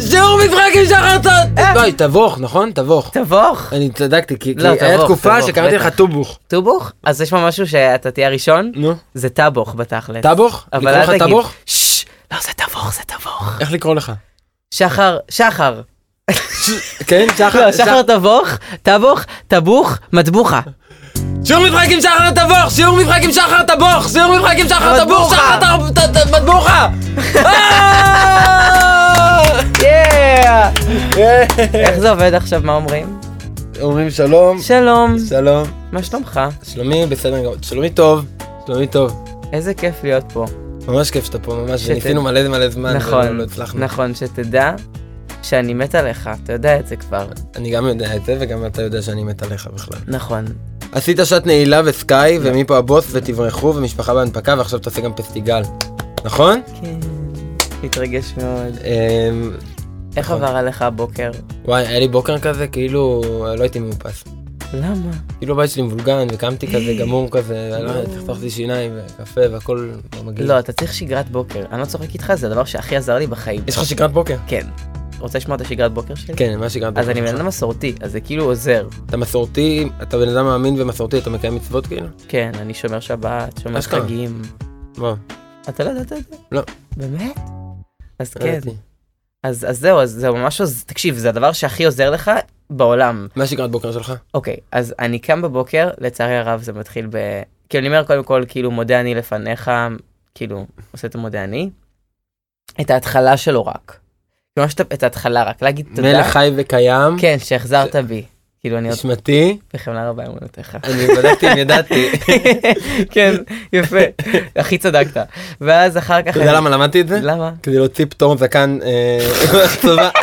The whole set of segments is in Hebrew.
עם שחר! אה. לא, תבוך, נכון? תבוך. תבוך. אני צדקתי, כי לא, היה תבוך, תקופה שקראתי. לך טובוך. טובוך? אז יש פה משהו שאתה תהיה הראשון? נו. זה טבוך בתכלס. טבוך? לקרוא לך. טבוך? לא, זה טבוך, זה טבוך. איך לקרוא לך? שחר, שחר. כן, שחר? לא, שחר טבוך, טבוך, טבוך, מטבוחה. שיעור משחק עם שחר טבוך! שיעור משחק עם שחר טבוך! שיעור משחק עם שחר טבוך! שחר ט- ט- ט- מטבוחה! איך זה עובד עכשיו, מה אומרים? אומרים שלום, שלום, שלום. מה שלומך? שלומי בסדר גמור. שלומי טוב, שלומי טוב. איזה כיף להיות פה. ממש כיף שאתה פה, ממש, שת- ניסינו מלא מלא זמן, ולא נכון, לא הצלחנו. נכון, שתדע שאני מת עליך, אתה יודע את זה כבר. אני גם יודע את זה, וגם אתה יודע שאני מת עליך בכלל. נכון. עשית שעת נעילה וסקאי, ומפה הבוס, ותברחו, ומשפחה בהנפקה, ועכשיו אתה עושה גם פסטיגל. נכון? כן, מתרגש מאוד. אמ, איך נכון. עבר עליך הבוקר? וואי, היה לי בוקר כזה, כאילו, לא הייתי מאופס. למה? כאילו הבית שלי מבולגן, וקמתי כזה גמור כזה, לא יודע, תחתוך שיניים, וקפה, והכל מגעיל. לא, אתה צריך שגרת בוקר. אני לא צוחק איתך, זה הדבר שהכי עזר לי בחיים. יש לך שגרת בוקר? כן. רוצה לשמוע את השגרת בוקר שלי? כן, מה שגרת בוקר אז אני בן? אדם מסורתי, אז זה כאילו עוזר. אתה מסורתי, אתה בן אדם מאמין ומסורתי, אתה מקיים מצוות כאילו? כן, אני שומר שבת, שומר. חגים. בוא, אתה לא ידעת את זה? לא. באמת? אז לא כן. אז אז זהו, אז זה ממש עוז... תקשיב, זה הדבר שהכי עוזר לך בעולם. מה שגרת בוקר שלך? אוקיי, אז אני קם בבוקר, לצערי הרב זה מתחיל ב... כאילו אני אומר קודם כל, כאילו מודה אני לפניך, כאילו, עושה את המודה אני. את ההתחלה שלו רק. ממש את- ההתחלה רק, להגיד תודה. מלך חי וקיים, כן, שהחזרת בי. כאילו אני נשמתי, בחמלה רבה אמונותיך. אני בדקתי אם ידעתי. כן, יפה, הכי צדקת. ואז אחר כך... אתה יודע למה למדתי את זה? למה? כדי להוציא פטור זקן אה, מהצבא.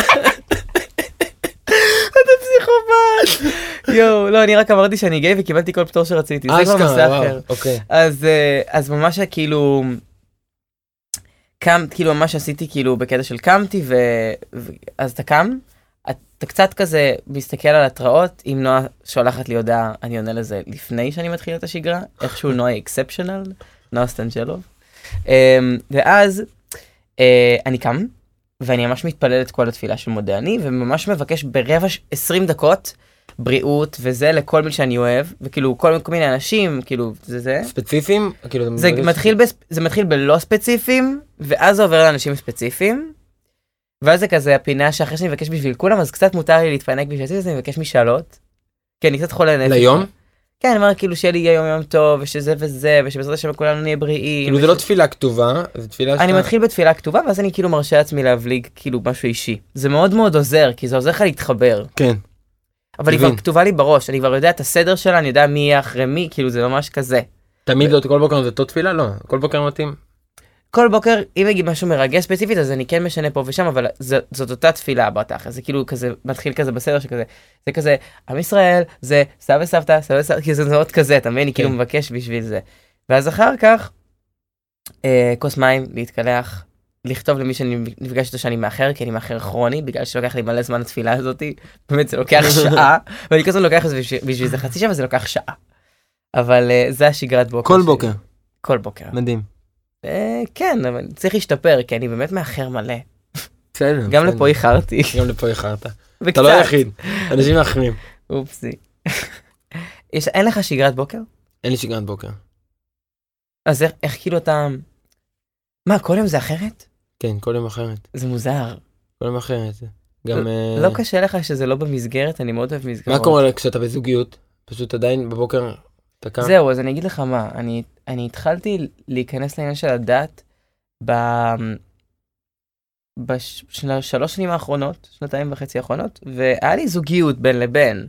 פסיכופת! יואו, לא, אני רק אמרתי שאני גיי וקיבלתי כל פטור שרציתי, זה כבר נושא אחר. אוקיי. אז, אה, אז ממש כאילו, קם, כאילו ממש עשיתי כאילו בקטע של קמתי, ו... ו... אז אתה קם, אתה קצת כזה מסתכל על התראות, אם נועה שולחת לי הודעה, אני עונה לזה לפני שאני מתחיל את השגרה, איכשהו נועה אקספשנל, נועה סטנג'לוב. אמ, ואז אה, אני קם, ואני ממש מתפלל את כל התפילה של מודה אני, וממש מבקש ברבע, ש- 20 דקות, בריאות וזה לכל מי שאני אוהב, וכאילו כל, כל מיני אנשים, כאילו, זה זה. ספציפיים? כאילו, זה מתחיל, בספ... זה מתחיל בלא ספציפיים, ואז זה עובר לאנשים ספציפיים. ואז זה כזה הפינה שאחרי שאני מבקש בשביל כולם, אז קצת מותר לי להתפנק בשביל זה, אז אני מבקש משאלות. כן, אני קצת חולה נפש. ליום? כן, אני אומר כאילו שיהיה לי יום יום טוב, ושזה וזה, ושבעזרת השם כולנו נהיה בריאים. כאילו זה וש- לא תפילה כתובה, זה תפילה אני מתחיל בתפילה כתובה, ואז אני כאילו מרשה לעצמי להבליג כאילו משהו אישי. זה מאוד מאוד עוזר, כי זה עוזר לך להתחבר. כן. אבל היא. כבר כתובה לי בראש, אני כבר יודע את הסדר שלה, אני יודע מי יהיה אחרי מי, כאילו זה ממש כזה. תמיד לא, כל בוקר זה אותו תפילה? לא, כל בוקר מתאים. כל בוקר, אם יגיד משהו מרגש ספציפית, אז אני כן משנה פה ושם, אבל ז, זאת אותה תפילה בתכל'ס, זה כאילו כזה, מתחיל כזה בסדר שכזה, זה כזה, עם ישראל, זה סבא וסבתא, סבא וסבתא, כאילו זה מאוד כזה, אתה מבין? אני כאילו כן. מבקש בשביל זה. ואז אחר כך, אה, כוס מים, להתקלח, לכתוב למי שאני נפגש איתו שאני מאחר, כי אני מאחר כרוני, בגלל שלוקח לי מלא זמן התפילה הזאתי, באמת זה לוקח שעה, ואני כל הזמן לוקח את זה בשביל- בשביל זה חצי שעה, וזה לוקח שעה. אבל אה, זה השגרת בוקר כל שלי. בוקר. כל בוקר. מדהים. אה, כן, אבל צריך להשתפר, כי אני באמת מאחר מלא. בסדר. גם. לפה איחרתי. גם לפה איחרת. אתה לא היחיד, אנשים מאחרים. אופסי. אין לך שגרת בוקר? אין לי שגרת בוקר. אז איך- כאילו אתה... מה, כל יום זה אחרת? כן, כל יום אחרת. זה מוזר. כל יום אחרת. גם... אה, לא קשה לך שזה לא במסגרת? אני מאוד אוהב מסגרות. מה קורה כשאתה בזוגיות? פשוט עדיין בבוקר קם? זהו, אז אני אגיד לך מה, אני, אני התחלתי להיכנס לעניין של הדת ב... בשלוש שנים האחרונות, שנתיים וחצי האחרונות, והיה לי זוגיות בין לבין,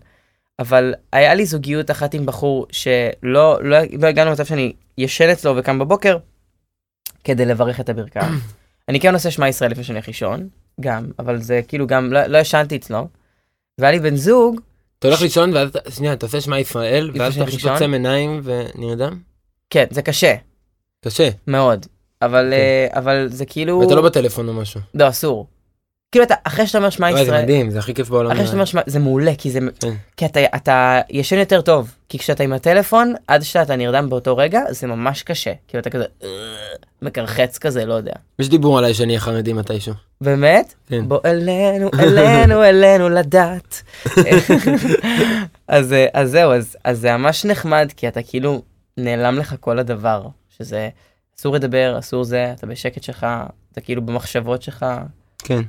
אבל היה לי זוגיות אחת עם בחור שלא לא, לא הגענו למצב שאני ישן אצלו וקם בבוקר כדי לברך את הברכיים. אני כן עושה שמע ישראל לפני שאני הולך לישון, גם, אבל זה כאילו גם, לא, לא ישנתי אצלו. והיה לי בן זוג, אתה הולך לישון ואז, אתה- שנייה, אתה עושה שמע ישראל, ואז אתה פשוט? עוצם עיניים ונרדם? כן, זה קשה, קשה. מאוד, אבל, כן. אה, אבל זה כאילו... ואתה לא בטלפון או משהו. לא, אסור. כאילו אתה, אחרי שאתה אומר שמע וואי, זה ישראל, מדהים, זה הכי כיף בעולם. אחרי שאתה אומר שמע, זה מעולה, כי זה, כן. כי אתה, אתה ישן יותר טוב, כי כשאתה עם הטלפון, עד שאתה נרדם באותו רגע, זה ממש קשה, כאילו אתה כזה, "אה", מקרחץ כזה, לא יודע. יש דיבור עליי שאני אהיה חרדי מתישהו. באמת? כן. בוא אלינו, אלינו, אלינו לדת. אז, אז זהו, אז, אז זה ממש נחמד, כי אתה כאילו נעלם לך כל הדבר, שזה אסור לדבר, אסור זה, אתה בשקט שלך, אתה כאילו במחשבות שלך. כן.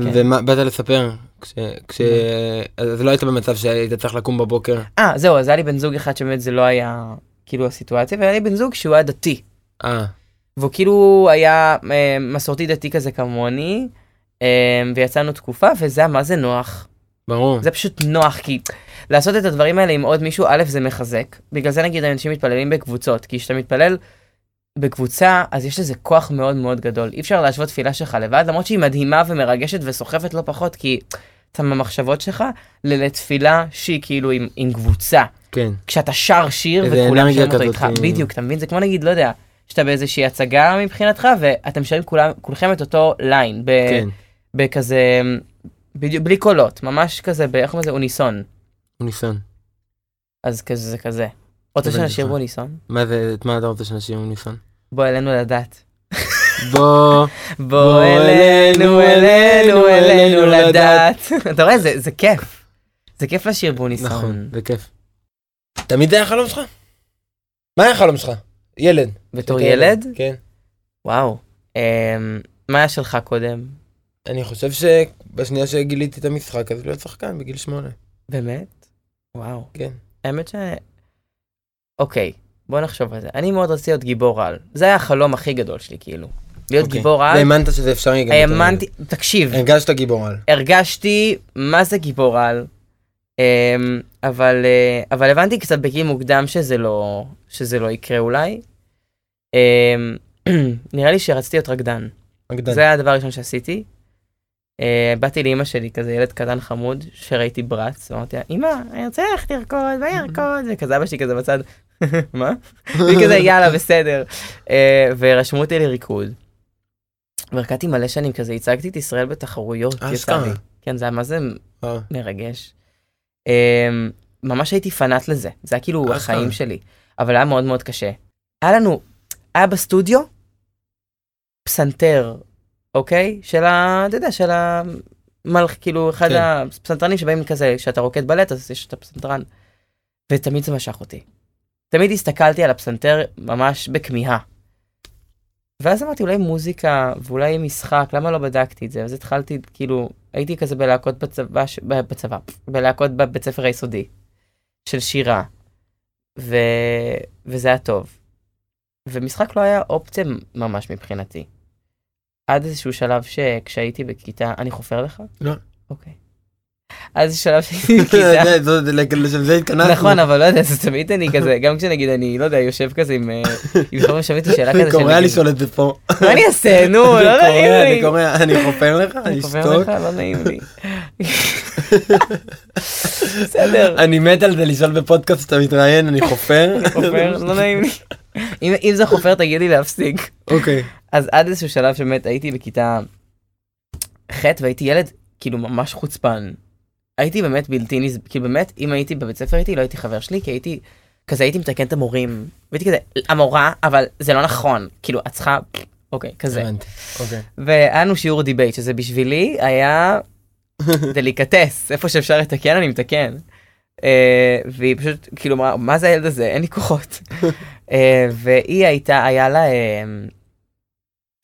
כן. ומה, באת לספר, כש... כש... אז לא היית במצב שהיית צריך לקום בבוקר. אה, זהו, אז היה לי בן זוג אחד שבאמת זה לא היה כאילו הסיטואציה, והיה לי בן זוג שהוא היה דתי. אה, והוא כאילו היה אה, מסורתי דתי כזה כמוני, אה, ויצאנו תקופה, וזה היה מה זה נוח. ברור. זה פשוט נוח, כי לעשות את הדברים האלה עם עוד מישהו, א', זה מחזק. בגלל זה נגיד אנשים מתפללים בקבוצות, כי כשאתה מתפלל בקבוצה, אז יש לזה כוח מאוד מאוד גדול. אי אפשר להשוות תפילה שלך לבד, למרות שהיא מדהימה ומרגשת וסוחפת לא פחות, כי אתה במחשבות שלך, לתפילה שהיא כאילו עם, עם קבוצה. כן. כשאתה שר שיר וכולם שרים אותו איתך, אה. בדיוק, אתה מבין? זה כמו נגיד, לא יודע, שאתה באיזושהי הצגה מבחינתך, ואתם שרים כולם, כולכם את אותו ליין, ב- כן. בכזה, בדיוק, בלי קולות, ממש כזה, ב- איך קוראים לזה? אוניסון. הוא ניסון. אז כזה זה כזה. רוצה שנשיר אותך. באוניסון? מה זה, את מה אתה רוצה שנשאיר הוא ניסון? בוא אלינו לדעת. בוא. בוא אלינו, אלינו, אלינו לדעת. אתה רואה, זה כיף. זה כיף לשיר באוניסון. נכון, זה כיף. תמיד זה היה החלום שלך? מה היה החלום שלך? ילד. בתור ילד? כן. וואו. אמ, מה היה שלך קודם? אני חושב שבשנייה שגיליתי את המשחק, אז להיות שחקן בגיל שמונה. באמת? וואו. כן. האמת ש... אוקיי, בוא נחשוב על זה. אני מאוד רציתי להיות גיבור על. זה היה החלום הכי גדול שלי, כאילו. להיות אוקיי. גיבור על. והאמנת שזה אפשרי גם. האמנתי. תקשיב, הרגשת גיבור על. הרגשתי מה זה גיבור על, אמ, אבל, אה, אבל הבנתי קצת בגיל מוקדם שזה לא, שזה לא יקרה אולי. אמ, נראה לי שרציתי להיות רקדן. רקדן. זה היה הדבר הראשון שעשיתי. Uh, באתי לאימא שלי, כזה ילד קטן חמוד, שראיתי ברץ, ואמרתי לה, אמא, אני רוצה ללכת לרקוד, מה ירקוד? וכזה אבא שלי כזה בצד, מה? והיא כזה, יאללה, בסדר. Uh, ורשמו אותי לריקוד. והרקדתי מלא שנים, כזה ייצגתי את ישראל בתחרויות, יצא אשכרה. לי. כן, זה היה מה זה וואו. מרגש. ממש הייתי פנאט לזה, זה היה כאילו. החיים שלי, אבל היה מאוד מאוד קשה. היה לנו, היה בסטודיו, פסנתר, אוקיי? של ה... אתה יודע, של ה... מלך, כאילו, אחד כן. הפסנתרנים שבאים כזה, כשאתה רוקד בלט, אז יש את הפסנתרן. ותמיד זה משך אותי. תמיד הסתכלתי על הפסנתר ממש בכמיהה. ואז אמרתי, אולי מוזיקה, ואולי משחק, למה לא בדקתי את זה? אז התחלתי, כאילו, הייתי כזה בלהקות בצבא, ש- בצבא, בלהקות בבית ספר היסודי, של שירה. ו... וזה היה טוב. ומשחק לא היה אופציה ממש מבחינתי. עד איזשהו שלב שכשהייתי בכיתה, אני חופר לך? לא. אוקיי. איזה שלב שהייתי בכיתה. זה- לשם התכנסנו. נכון, אבל לא יודע, זה תמיד אני כזה, גם כשנגיד אני, לא יודע, יושב כזה עם... אה, עם חבר'ה שומעים אותי שאלה כזה, קורא שנגיד, לשאול את זה פה. מה אני אעשה, נו, לא אני קורא, נעים אני לי. קורא, אני חופר לך, אני אני חופר אשתוק. לך, לא נעים לי. בסדר, אני מת על זה לשאול בפודקאסט שאתה מתראיין, אני חופר. אני חופר, לא נעים לי. אם אם זה חופר, תגיד לי להפסיק. אוקיי. אז עד איזשהו שלב שבאמת הייתי בכיתה ח' והייתי ילד כאילו ממש חוצפן. הייתי באמת בלתי נס... כאילו באמת, אם הייתי בבית ספר איתי, לא הייתי חבר שלי, כי הייתי, כזה הייתי מתקן את המורים. והייתי כזה, המורה, אבל זה לא נכון. כאילו, את צריכה, אוקיי, כזה. אוקיי. והיה לנו שיעור debate, שזה בשבילי היה דליקטס, איפה שאפשר לתקן אני מתקן. אה, והיא פשוט כאילו אמרה מה זה הילד הזה אין לי כוחות. אה, והיא הייתה היה לה אה,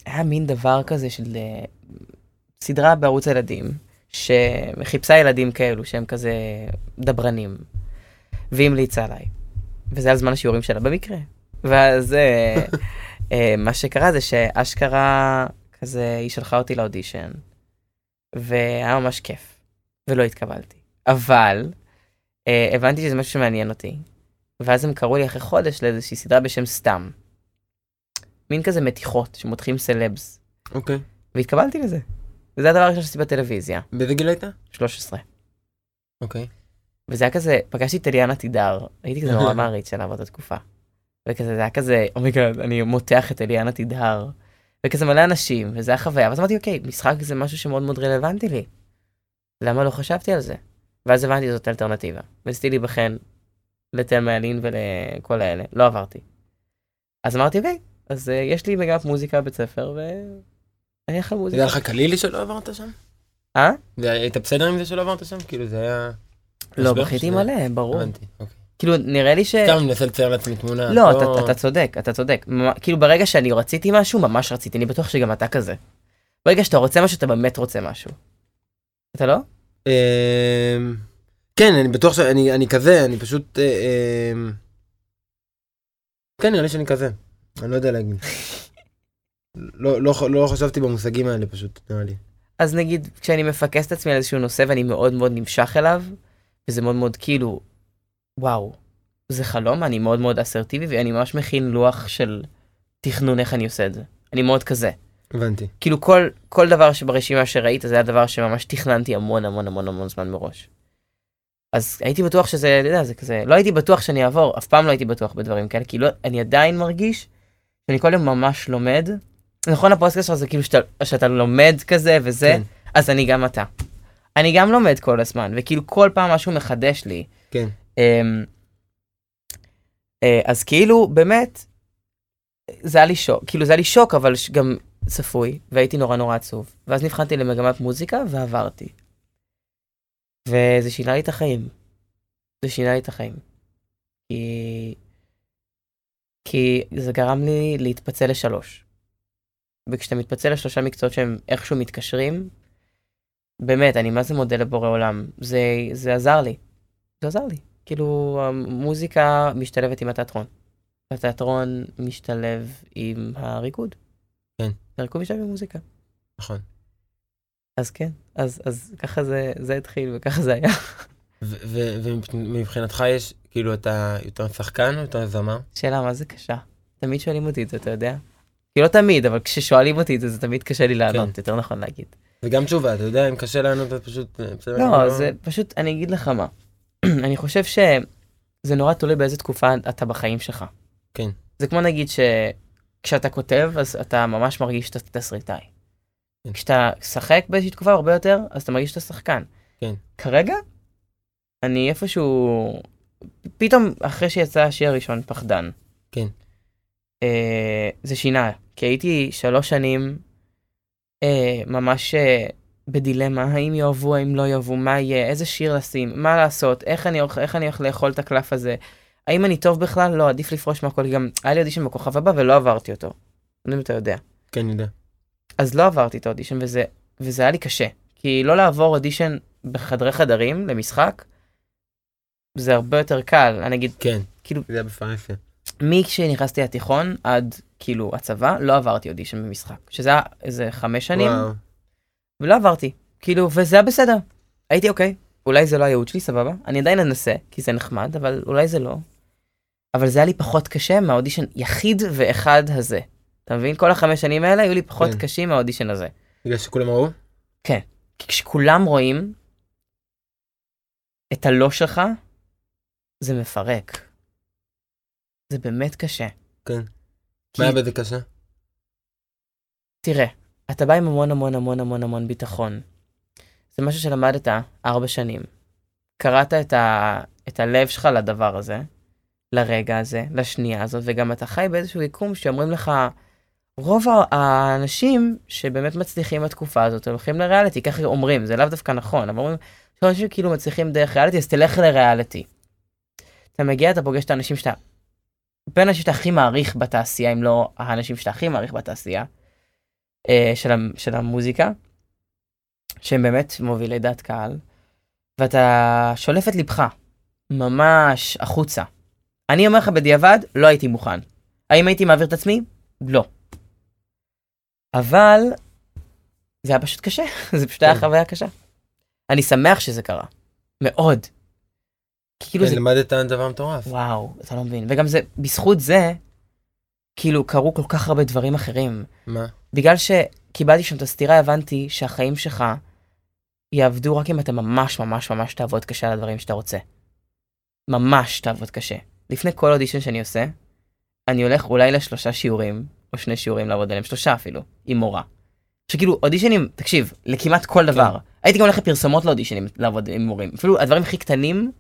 היה מין דבר כזה של סדרה בערוץ הילדים שחיפשה ילדים כאלו שהם כזה דברנים. והיא המליצה עליי. וזה היה זמן השיעורים שלה במקרה. ואז אה, אה, מה שקרה זה שאשכרה כזה היא שלחה אותי לאודישן. והיה ממש כיף. ולא התקבלתי. אבל אה, הבנתי שזה משהו שמעניין אותי. ואז הם קראו לי אחרי חודש לאיזושהי סדרה בשם סתם. מין כזה מתיחות שמותחים סלבס. אוקיי. והתקבלתי לזה. וזה הדבר הראשון שעשיתי בטלוויזיה, באיזה גיל היית? 13. אוקיי. וזה היה כזה, פגשתי את אליאנה תידר, הייתי כזה נורא מעריץ שלה באותה תקופה. וכזה, זה היה כזה, oh my god, אני מותח את אליאנה תדהר. וכזה מלא אנשים, וזה היה חוויה, ואז אמרתי, אוקיי, משחק זה משהו שמאוד מאוד רלוונטי לי. למה לא חשבתי על זה? ואז הבנתי זאת אלטרנטיבה. וניסיתי להיבחן לתלמה ילין ולכל האלה, לא עברתי. אז אמרתי, אוקיי, אז אה, יש לי מגמת מוזיקה בבית ספר, ואני אלך זה. היה לך קלילי שלא עברת שם? אה? זה- היית בסדר עם זה שלא עברת שם? כאילו זה היה... לא, בכיתי? מלא, ברור. הבנתי, אוקיי. כאילו, נראה לי ש... סתם אני מנסה לצייר לעצמי תמונה. לא, אתה, אתה צודק, אתה צודק. כאילו ברגע שאני רציתי משהו, ממש רציתי, אני בטוח שגם אתה כזה. ברגע שאתה רוצה משהו, אתה באמת רוצה משהו. אתה לא? אמ, כן, אני בטוח שאני אני כזה, אני פשוט... אה, אמ, כן, נראה לי שאני כזה. אני לא יודע להגיד. לא, לא, לא חשבתי במושגים האלה פשוט, נראה לי. אז נגיד, כשאני מפקס את עצמי על איזשהו נושא ואני מאוד מאוד נמשך אליו, וזה מאוד מאוד כאילו, וואו, זה חלום, אני מאוד מאוד אסרטיבי, ואני ממש מכין לוח של תכנון איך אני עושה את זה. אני מאוד כזה. הבנתי. כאילו כל, כל דבר שברשימה שראית זה היה דבר שממש תכננתי המון המון המון המון זמן מראש. אז הייתי בטוח שזה, אתה יודע, זה כזה, לא הייתי בטוח שאני אעבור, אף פעם לא הייתי בטוח בדברים כאלה, כאילו אני עדיין מרגיש שאני כל יום ממש לומד. נכון הפודקאסט שלך זה כאילו שאתה, שאתה לומד כזה וזה, כן, אז אני גם אתה. אני גם לומד כל הזמן, וכאילו כל פעם משהו מחדש לי. כן. אמ, אה, אז כאילו, באמת, זה היה לי שוק, כאילו זה היה לי שוק, אבל גם צפוי, והייתי נורא נורא עצוב. ואז נבחנתי למגמת מוזיקה ועברתי. וזה שינה לי את החיים. זה שינה לי את החיים. כי... כי זה גרם לי להתפצל לשלוש. וכשאתה מתפצל לשלושה מקצועות שהם איכשהו מתקשרים, באמת, אני מה זה מודה לבורא עולם. זה, זה עזר לי. זה עזר לי. כאילו, המוזיקה משתלבת עם התיאטרון. התיאטרון משתלב עם הריקוד. כן. הריקוד משתלב עם מוזיקה. נכון. אז כן, אז, אז ככה זה, זה התחיל וככה זה היה. ומבחינתך יש, כאילו, אתה יותר שחקן או יותר זמר? שאלה מה זה קשה. תמיד שואלים אותי את זה, אתה יודע? כאילו לא תמיד, אבל כששואלים אותי את זה, זה תמיד קשה לי לענות, יותר נכון להגיד. וגם תשובה, אתה יודע, אם קשה לענות, אז פשוט... אה, לא, אני זה פשוט, אני אגיד לך מה. אני חושב שזה נורא תלוי באיזה תקופה אתה בחיים שלך. כן. זה כמו נגיד שכשאתה כותב, אז אתה ממש מרגיש שאתה תסריטאי. כן. כשאתה משחק באיזושהי תקופה הרבה יותר, אז אתה מרגיש שאתה שחקן. כן. כרגע, אני איפשהו, פתאום אחרי שיצא השיר הראשון, פחדן. כן. אה, זה שינה, כי הייתי שלוש שנים אה, ממש אה, בדילמה, האם יאהבו, האם לא יאהבו, מה יהיה, איזה שיר לשים, מה לעשות, איך אני, הולך- אני לאכול את הקלף הזה, האם אני טוב בכלל? לא, עדיף לפרוש מהכל, גם היה לי אודישן בכוכב הבא ולא עברתי אותו. לא יודע אם אתה יודע. כן, אני יודע. אז לא עברתי את האודישן וזה, וזה היה לי קשה. כי לא לעבור אודישן בחדרי חדרים למשחק, זה הרבה יותר קל. אני אגיד, כן. כאילו, זה היה בפרנסיה. מכשנכנסתי לתיכון עד כאילו הצבא, לא עברתי אודישן במשחק. שזה היה איזה חמש שנים, וואו. ולא עברתי. כאילו, וזה היה בסדר. הייתי אוקיי, אולי זה לא הייעוד שלי, סבבה. אני עדיין אנסה, כי זה נחמד, אבל אולי זה לא. אבל זה היה לי פחות קשה מהאודישן יחיד ואחד הזה. אתה מבין? כל החמש שנים האלה היו לי פחות כן. קשים מהאודישן הזה. בגלל שכולם ראו? כי כשכולם רואים את הלא שלך, זה מפרק. זה באמת קשה. כן. כי מה היה בזה קשה? תראה, אתה בא עם המון המון המון המון המון ביטחון. זה משהו שלמדת ארבע שנים. קראת את, ה... את הלב שלך לדבר הזה, לרגע הזה, לשנייה הזאת, וגם אתה חי באיזשהו יקום שאומרים לך, רוב האנשים שבאמת מצליחים בתקופה הזאת הולכים לריאליטי, ככה אומרים, זה לאו דווקא נכון, אבל אומרים, אנשים כאילו מצליחים דרך ריאליטי, אז תלך לריאליטי. אתה מגיע, אתה פוגש את האנשים שאתה, בין האנשים שאתה הכי מעריך בתעשייה, אם לא האנשים שאתה הכי מעריך בתעשייה, אה, של, המ- של המוזיקה, שהם באמת מובילי דעת קהל, ואתה שולף את ליבך, ממש החוצה. אני אומר לך בדיעבד, לא הייתי מוכן. האם הייתי מעביר את עצמי? לא. אבל זה היה פשוט קשה, זה פשוט היה כן. חוויה קשה. אני שמח שזה קרה, מאוד. כאילו זה, כן, למדת דבר מטורף. וואו, אתה לא מבין. וגם זה, בזכות זה, כאילו קרו כל כך הרבה דברים אחרים. מה? בגלל שקיבלתי שם את הסתירה, הבנתי שהחיים שלך יעבדו רק אם אתה ממש ממש ממש תעבוד קשה על הדברים שאתה רוצה. ממש תעבוד קשה. לפני כל אודישן שאני עושה, אני הולך אולי לשלושה שיעורים, או שני שיעורים לעבוד עליהם, שלושה אפילו, עם מורה. שכאילו אודישנים, תקשיב, לכמעט כל דבר. הייתי גם הולך לפרסומות לאודישנים לעבוד עם מורים. אפילו הדברים הכי קטנים,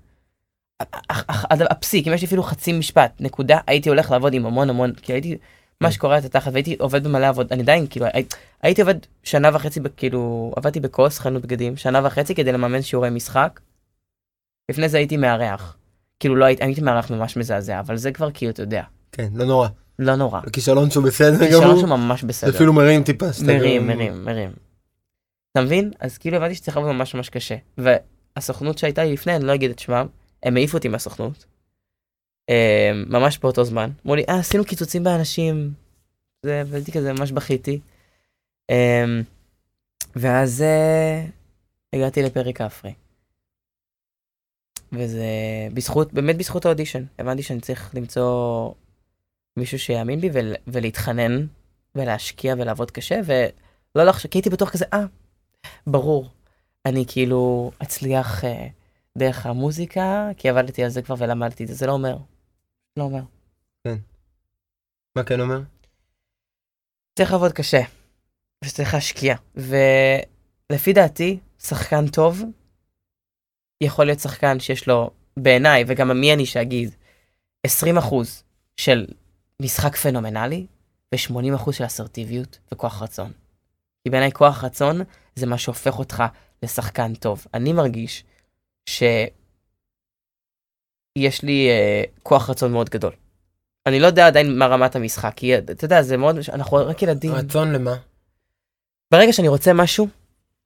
הפסיק, אם יש לי אפילו חצי משפט, נקודה, הייתי הולך לעבוד עם המון המון, כי הייתי, מה שקורה את התחת, והייתי עובד במלא עבוד, אני עדיין, כאילו, הי- הייתי עובד שנה וחצי, כאילו, עבדתי בקוס, חנות בגדים, שנה וחצי כדי לממן שיעורי משחק. לפני זה הייתי מארח. כאילו לא הייתי, הייתי מארח ממש מזעזע, אבל זה כבר כאילו, אתה יודע, כן, לא נורא. לא נורא. כישלון שהוא בסדר כישלון גמור. שהוא ממש בסדר. אפילו מרים טיפה. מרים, מרים, מרים. אתה מבין? אז כאילו הבנתי שצריך לעבוד ממש ממש קשה. והסוכנות שהייתה לי לפני, אני לא אגיד את שמם, הם העיפו אותי מהסוכנות. אה, ממש באותו זמן. אמרו לי, אה, עשינו קיצוצים באנשים. זה, והייתי כזה, ממש בכיתי. אה, ואז אה, הגעתי לפרק כפרי. וזה בזכות, באמת בזכות האודישן. הבנתי שאני צריך למצוא מישהו שיאמין בי ול, ולהתחנן ולהשקיע ולעבוד קשה, ולא לחשוב, כי הייתי בטוח כזה, אה, ברור, אני כאילו אצליח דרך המוזיקה, כי עבדתי על זה כבר ולמדתי את זה, זה לא אומר. לא אומר. מה כן אומר? צריך לעבוד קשה, וצריך להשקיע. ולפי דעתי, שחקן טוב יכול להיות שחקן שיש לו, בעיניי, וגם מי אני שאגיד, 20% של משחק פנומנלי, ו-80% של אסרטיביות וכוח רצון. כי בעיניי כוח רצון זה מה שהופך אותך לשחקן טוב. אני מרגיש שיש לי אה, כוח רצון מאוד גדול. אני לא יודע עדיין מה רמת המשחק, כי אתה יודע, זה מאוד, אנחנו רק ילדים. רצון למה? ברגע שאני רוצה משהו,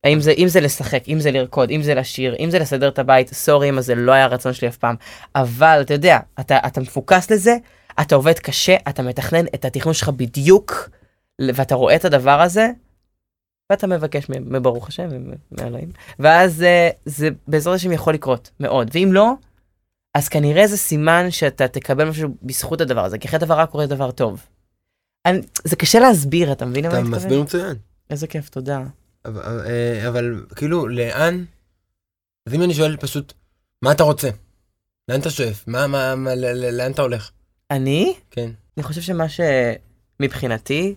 האם זה, אם זה לשחק, אם זה לרקוד, אם זה לשיר, אם זה לסדר את הבית, סורי אמא, זה לא היה הרצון שלי אף פעם. אבל אתה יודע, אתה, אתה מפוקס לזה, אתה עובד קשה, אתה מתכנן את התכנון שלך בדיוק, ואתה רואה את הדבר הזה, ואתה מבקש מברוך השם, מ- מאלוהים, ואז אה, זה בעזרת השם יכול לקרות, מאוד. ואם לא, אז כנראה זה סימן שאתה תקבל משהו בזכות הדבר הזה, כי אחרי דבר רע קורה דבר טוב. אני, זה קשה להסביר, אתה מבין אתה? מסביר מצוין. איזה כיף, תודה. אבל, אה, אבל כאילו, לאן? אז אם אני שואל פשוט, מה אתה רוצה? לאן אתה שואף? מה, מה, מה, לאן אתה הולך? אני? כן. אני חושב שמה שמבחינתי,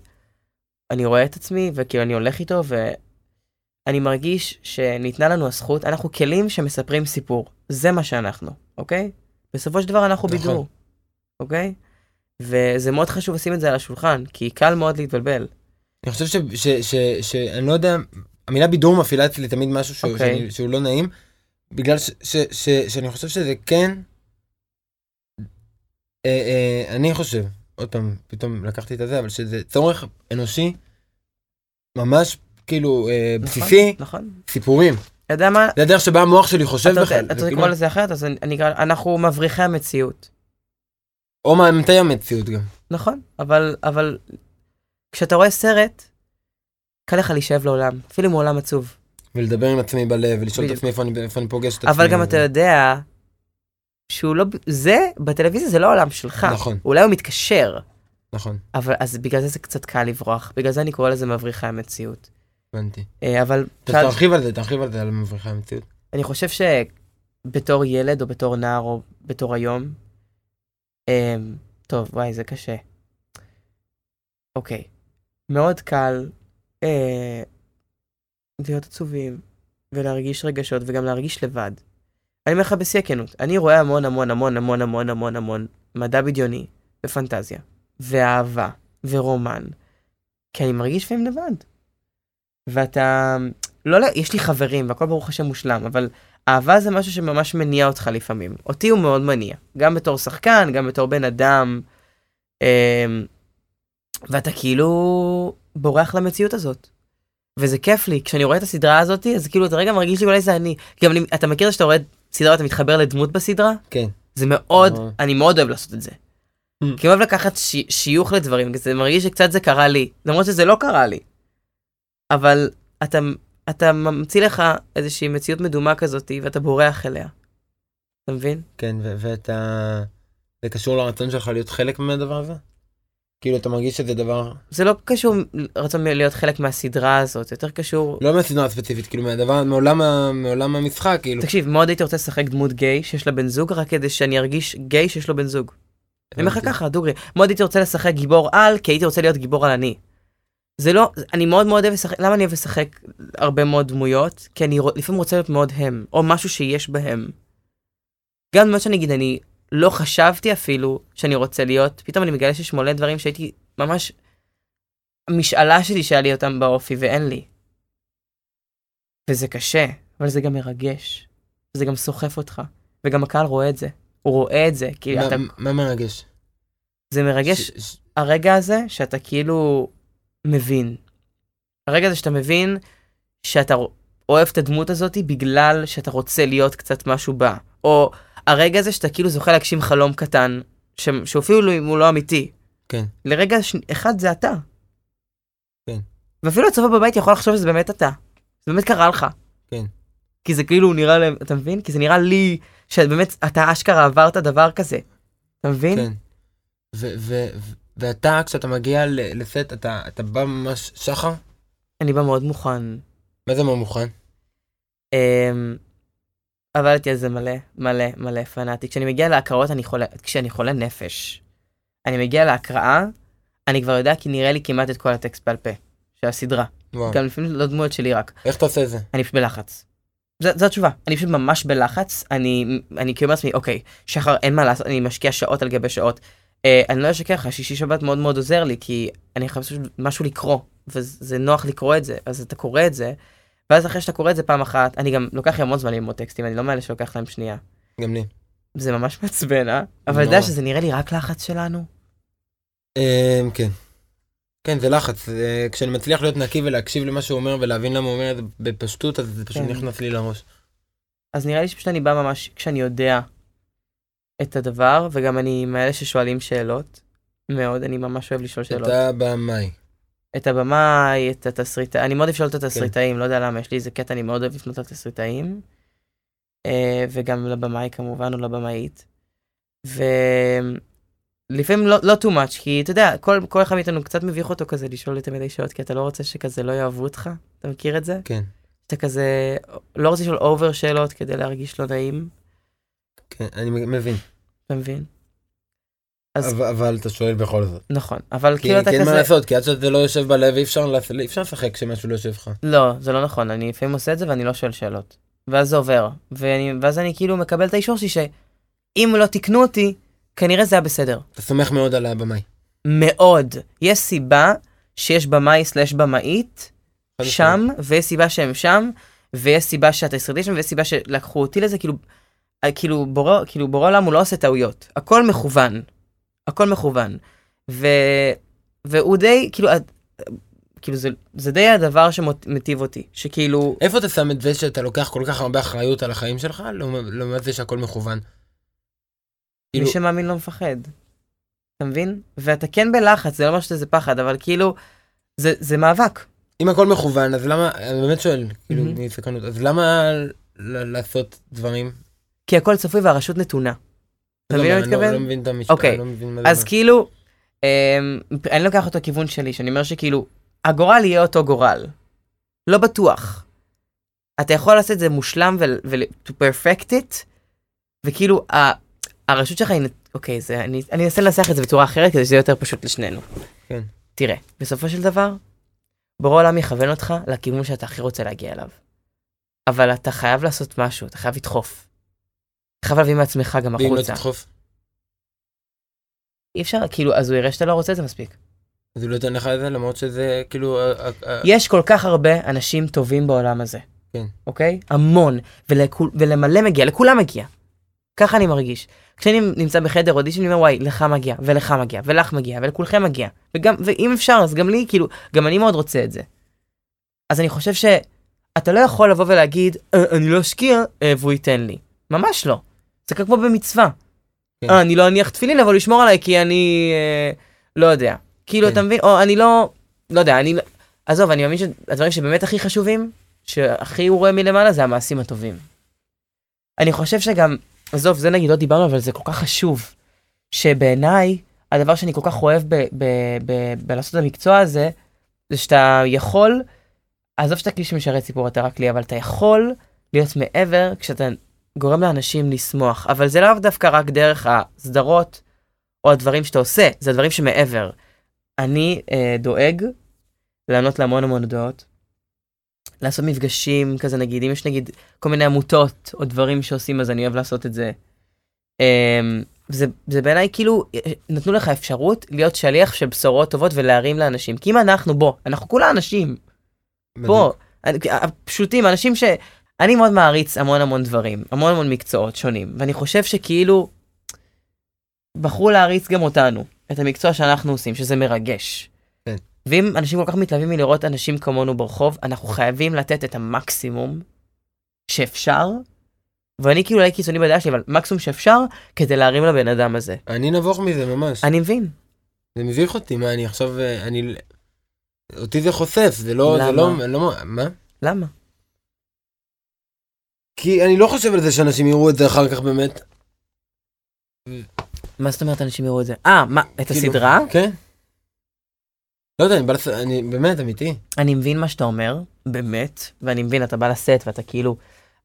אני רואה את עצמי, וכאילו אני הולך איתו, ואני מרגיש שניתנה לנו הזכות, אנחנו כלים שמספרים סיפור. זה מה שאנחנו, אוקיי? בסופו של דבר אנחנו נכון. בידור, אוקיי? וזה מאוד חשוב לשים את זה על השולחן, כי קל מאוד להתבלבל. אני חושב ש... ש, ש, ש לא יודע, המילה בידור מפעילה אצלי תמיד משהו שהוא, אוקיי. שאני, שהוא לא נעים, בגלל ש, ש, ש, שאני חושב שזה כן... אה, אה, אני חושב, עוד פעם, פתאום לקחתי את הזה, אבל שזה צורך אנושי ממש כאילו אה, בסיסי, נכון? סיפורים. אתה יודע מה? זה הדרך שבה המוח שלי חושב אתה בכלל. אתה רוצה כאילו- לקרוא לזה אחרת? אז אני- אקרא, אנחנו מבריחי המציאות. או מאמתי המציאות גם. נכון, אבל, אבל כשאתה רואה סרט, קל לך להישאב לעולם, אפילו אם הוא עולם עצוב. ולדבר עם עצמי בלב, ולשאול את. עצמי איפה אני, איפה אני פוגש את עצמי. אבל גם אתה יודע שהוא לא, זה, בטלוויזיה זה לא העולם שלך. נכון, אולי הוא מתקשר, נכון, אבל אז בגלל זה זה קצת קל לברוח, בגלל זה אני קורא לזה מבריחי המציאות. הבנתי. אה, אבל תרחיב על זה, תרחיב על זה, על מבריחי המציאות. אני חושב שבתור ילד או בתור נער או בתור היום, אה, טוב, וואי, זה קשה. אוקיי, מאוד קל אה, להיות עצובים ולהרגיש רגשות וגם להרגיש לבד. אני אומר לך בשיא הכנות, אני רואה המון המון המון המון המון המון המון מדע בדיוני ופנטזיה ואהבה ורומן, כי אני מרגיש לפעמים לבד. ואתה, לא, לא, יש לי חברים והכל ברוך השם מושלם, אבל אהבה זה משהו שממש מניע אותך לפעמים. אותי הוא מאוד מניע, גם בתור שחקן, גם בתור בן אדם. אמ, ואתה כאילו בורח למציאות הזאת. וזה כיף לי, כשאני רואה את הסדרה הזאת, אז כאילו אתה רגע מרגיש לי אולי זה אני. גם אני, אתה מכיר שאתה רואה סדרה ואתה מתחבר לדמות בסדרה? כן. זה מאוד, אה. אני מאוד אוהב לעשות את זה. Mm. כי אוהב לקחת שי, שיוך לדברים, זה מרגיש שקצת זה קרה לי, למרות שזה לא קרה לי. אבל אתה, אתה ממציא לך איזושהי מציאות מדומה כזאת, ואתה בורח אליה. אתה מבין? כן, ואתה... זה קשור לרצון שלך להיות חלק מהדבר הזה? כאילו, אתה מרגיש שזה דבר... זה לא קשור רצון להיות חלק מהסדרה הזאת, יותר קשור... לא מהסדרה הספציפית, כאילו, מהדבר, מעולם, מעולם המשחק, כאילו. תקשיב, מאוד הייתי רוצה לשחק דמות גיי שיש לה בן זוג, רק כדי שאני ארגיש גיי שיש לו בן זוג. אני אומר לך. ככה, דוגרי, מאוד הייתי רוצה לשחק גיבור על, כי הייתי רוצה להיות גיבור על אני. זה לא, אני מאוד מאוד אוהב לשחק, למה אני אוהב לשחק הרבה מאוד דמויות? כי אני לפעמים רוצה להיות מאוד הם, או משהו שיש בהם. גם דמות שאני אגיד, אני לא חשבתי אפילו שאני רוצה להיות, פתאום אני מגלה שיש מלא דברים שהייתי ממש, המשאלה שלי שהיה לי אותם באופי ואין לי. וזה קשה, אבל זה גם מרגש. זה גם סוחף אותך, וגם הקהל רואה את זה. הוא רואה את זה, כי מה- אתה, מה מרגש? זה מרגש ש- ש- הרגע הזה שאתה כאילו מבין. הרגע הזה שאתה מבין שאתה אוהב את הדמות הזאת בגלל שאתה רוצה להיות קצת משהו בה. או הרגע הזה שאתה כאילו זוכה להגשים חלום קטן, ש... שאפילו אם הוא לא אמיתי. כן. לרגע ש... אחד זה אתה. כן. ואפילו הצבא בבית יכול לחשוב שזה באמת אתה. זה באמת קרה לך. כן. כי זה כאילו נראה להם, אתה מבין? כי זה נראה לי שבאמת אתה אשכרה עברת דבר כזה. אתה מבין? כן. ו- ו- ו- ואתה, כשאתה מגיע לסט, אתה אתה בא ממש שחר? אני בא מאוד מוכן. מה זה מה מוכן? אמ, עבדתי על זה מלא, מלא, מלא פנאטי. כשאני מגיע להקראות, אני חולה, כשאני חולה נפש. אני מגיע להקראה, אני כבר יודע כי נראה לי כמעט את כל הטקסט בעל פה, של הסדרה. וואו. גם לפעמים לא דמויות שלי רק. איך אתה עושה את זה? אני פשוט בלחץ. זו התשובה, אני פשוט ממש בלחץ, אני, אני כאילו אומר לעצמי, אוקיי, שחר, אין מה לעשות, אני משקיע שעות על גבי שעות. אה, אני לא אשקר לך, שישי שבת מאוד מאוד עוזר לי, כי אני פשוט משהו לקרוא, וזה נוח לקרוא את זה, אז אתה קורא את זה, ואז אחרי שאתה קורא את זה פעם אחת, אני גם, לוקח לי המון זמן ללמוד טקסטים, אני לא מאלה שלוקח להם שנייה. גם לי. זה ממש מעצבן, אה? אבל אתה יודע. שזה נראה לי רק לחץ שלנו? אמ, כן. כן, זה לחץ. כשאני מצליח להיות נקי ולהקשיב למה שהוא אומר ולהבין למה הוא אומר את זה בפשטות, אז זה פשוט כן. נכנס לי לראש. אז נראה לי שפשוט אני בא ממש כשאני יודע את הדבר, וגם אני מאלה ששואלים שאלות. מאוד, אני ממש אוהב לשאול שאלות. אתה במאי. את הבמאי, את התסריטאים, אני מאוד אוהב לשאול את כן. התסריטאים, לא יודע למה, יש לי איזה קטע, אני מאוד אוהב לפנות לתסריטאים. אה, וגם לבמאי כמובן, או לבמאית. ולפעמים לא, לא too much, כי אתה יודע, כל, כל אחד מאיתנו קצת מביך אותו כזה לשאול יותר מדי שאלות, כי אתה לא רוצה שכזה לא יאהבו אותך, אתה מכיר את זה? כן. אתה כזה, לא רוצה לשאול אובר שאלות כדי להרגיש לא נעים, כן, אני מבין. אתה מבין? אז- אבל- אבל אתה שואל בכל זאת. נכון, אבל כי כאילו אתה כי אין מה כזה, לעשות, כי עד שזה לא יושב בלב אי אפשר אי אפשר לשחק כשמשהו לא יושב לך. לא, זה לא נכון, אני לפעמים עושה את זה ואני לא שואל שאלות. ואז זה עובר, ואני, ואז אני כאילו מקבל את האישור שלי שאם לא תיקנו אותי, כנראה זה היה בסדר. אתה סומך מאוד על הבמאי. מאוד. יש סיבה שיש במאי סלש במאית שם, ויש סיבה שהם שם, ויש סיבה שהתסריטים שם, ויש סיבה שלקחו אותי לזה, כאילו, אה, כאילו בורא, כאילו עולם הוא לא עושה טעויות. הכל מכוון. הכל מכוון. ו... והוא די, כאילו, כאילו זה, זה די הדבר שמטיב אותי, שכאילו, איפה אתה שם את זה שאתה לוקח כל כך הרבה אחריות על החיים שלך, לעומת- זה שהכל מכוון? כאילו, מי שמאמין לא מפחד. אתה מבין? ואתה כן בלחץ, זה לא אומר שזה פחד, אבל כאילו, זה, זה מאבק. אם הכל מכוון, אז למה, אני באמת שואל, כאילו, מהמם. מסקרנות, אז למה ל- לעשות דברים? כי הכל צפוי והרשות נתונה. אתה מבין מה אני לא- מתכוון? לא מבין את המשפט, אוקיי, אני לא מבין מה זה אז. כאילו, אמ, אני לוקח אותו כיוון שלי, שאני אומר שכאילו, הגורל יהיה אותו גורל. לא בטוח. אתה יכול לעשות את זה מושלם ו- to perfect it, וכאילו, הרשות שלך היא, אוקיי, זה, אני, אני אנסה לנסח את זה בצורה אחרת כדי שזה יהיה יותר פשוט לשנינו. כן. תראה, בסופו של דבר, בורא עולם יכוון אותך לכיוון שאתה הכי רוצה להגיע אליו. אבל אתה חייב לעשות משהו, אתה חייב לדחוף. חייב להביא מעצמך גם ואם לא החוצה. תדחוף, אי אפשר, כאילו, אז הוא יראה שאתה לא רוצה את זה מספיק. אז הוא לא ייתן לך את זה, למרות שזה, כאילו, יש כל כך הרבה אנשים טובים בעולם הזה. כן. אוקיי? המון. ולכול, ולמלא מגיע, לכולם מגיע. ככה אני מרגיש. כשאני נמצא בחדר אודישן, אני אומר, וואי, לך מגיע, ולך מגיע, ולך מגיע, ולכולכם מגיע. וגם, ואם אפשר, אז גם לי, כאילו, גם אני מאוד רוצה את זה. אז אני חושב שאתה לא יכול לבוא ולהגיד, אה, אני לא אשקיע, אה, והוא ייתן לי. ממש לא. זה כמו במצווה. כן. אה, אני לא אניח תפילין, אבל הוא ישמור עליי כי אני, אה, לא יודע. כאילו, כן. אתה מבין? או אני לא, לא יודע, אני, לא- עזוב, אני מאמין שהדברים שבאמת הכי חשובים, שהכי הוא רואה מלמעלה, זה המעשים הטובים. אני חושב שגם, עזוב, זה נגיד לא דיברנו, אבל זה כל כך חשוב, שבעיניי, הדבר שאני כל כך אוהב ב- ב- ב- בלעשות את המקצוע הזה, זה שאתה יכול, עזוב שאתה כלי שמשרת סיפור, אתה רק לי, אבל אתה יכול להיות מעבר כשאתה גורם לאנשים לשמוח, אבל זה לאו דווקא רק דרך הסדרות, או הדברים שאתה עושה, זה הדברים שמעבר. אני אה, דואג לענות להמון המון הודעות, לעשות מפגשים כזה נגיד, אם יש נגיד כל מיני עמותות או דברים שעושים אז אני אוהב לעשות את זה. אה, זה, זה בעיניי כאילו אה, נתנו לך אפשרות להיות שליח של בשורות טובות ולהרים לאנשים כי אם אנחנו בוא אנחנו כולה אנשים בוא אני- הפשוטים אנשים ש... אני מאוד מעריץ המון המון דברים, המון המון מקצועות שונים, ואני חושב שכאילו בחרו להריץ גם אותנו, את המקצוע שאנחנו עושים, שזה מרגש. כן. ואם אנשים כל כך מתלהבים מלראות אנשים כמונו ברחוב, אנחנו חייבים לתת את המקסימום שאפשר, ואני כאילו אולי קיצוני בדעה שלי, אבל מקסימום שאפשר, כדי להרים לבן אדם הזה. אני נבוך מזה ממש. אני מבין. זה מביך אותי, מה, אני עכשיו, אה, אני... אותי זה חושף, זה לא, זה למה? לא, אני לא, מה? למה? כי אני לא חושב על זה שאנשים יראו את זה אחר כך באמת. מה זאת אומרת אנשים יראו את זה? אה, מה, את כאילו, הסדרה? כן. לא יודע, אני בא לס... אני באמת, אמיתי. אני מבין מה שאתה אומר, באמת, ואני מבין, אתה בא לסט ואתה כאילו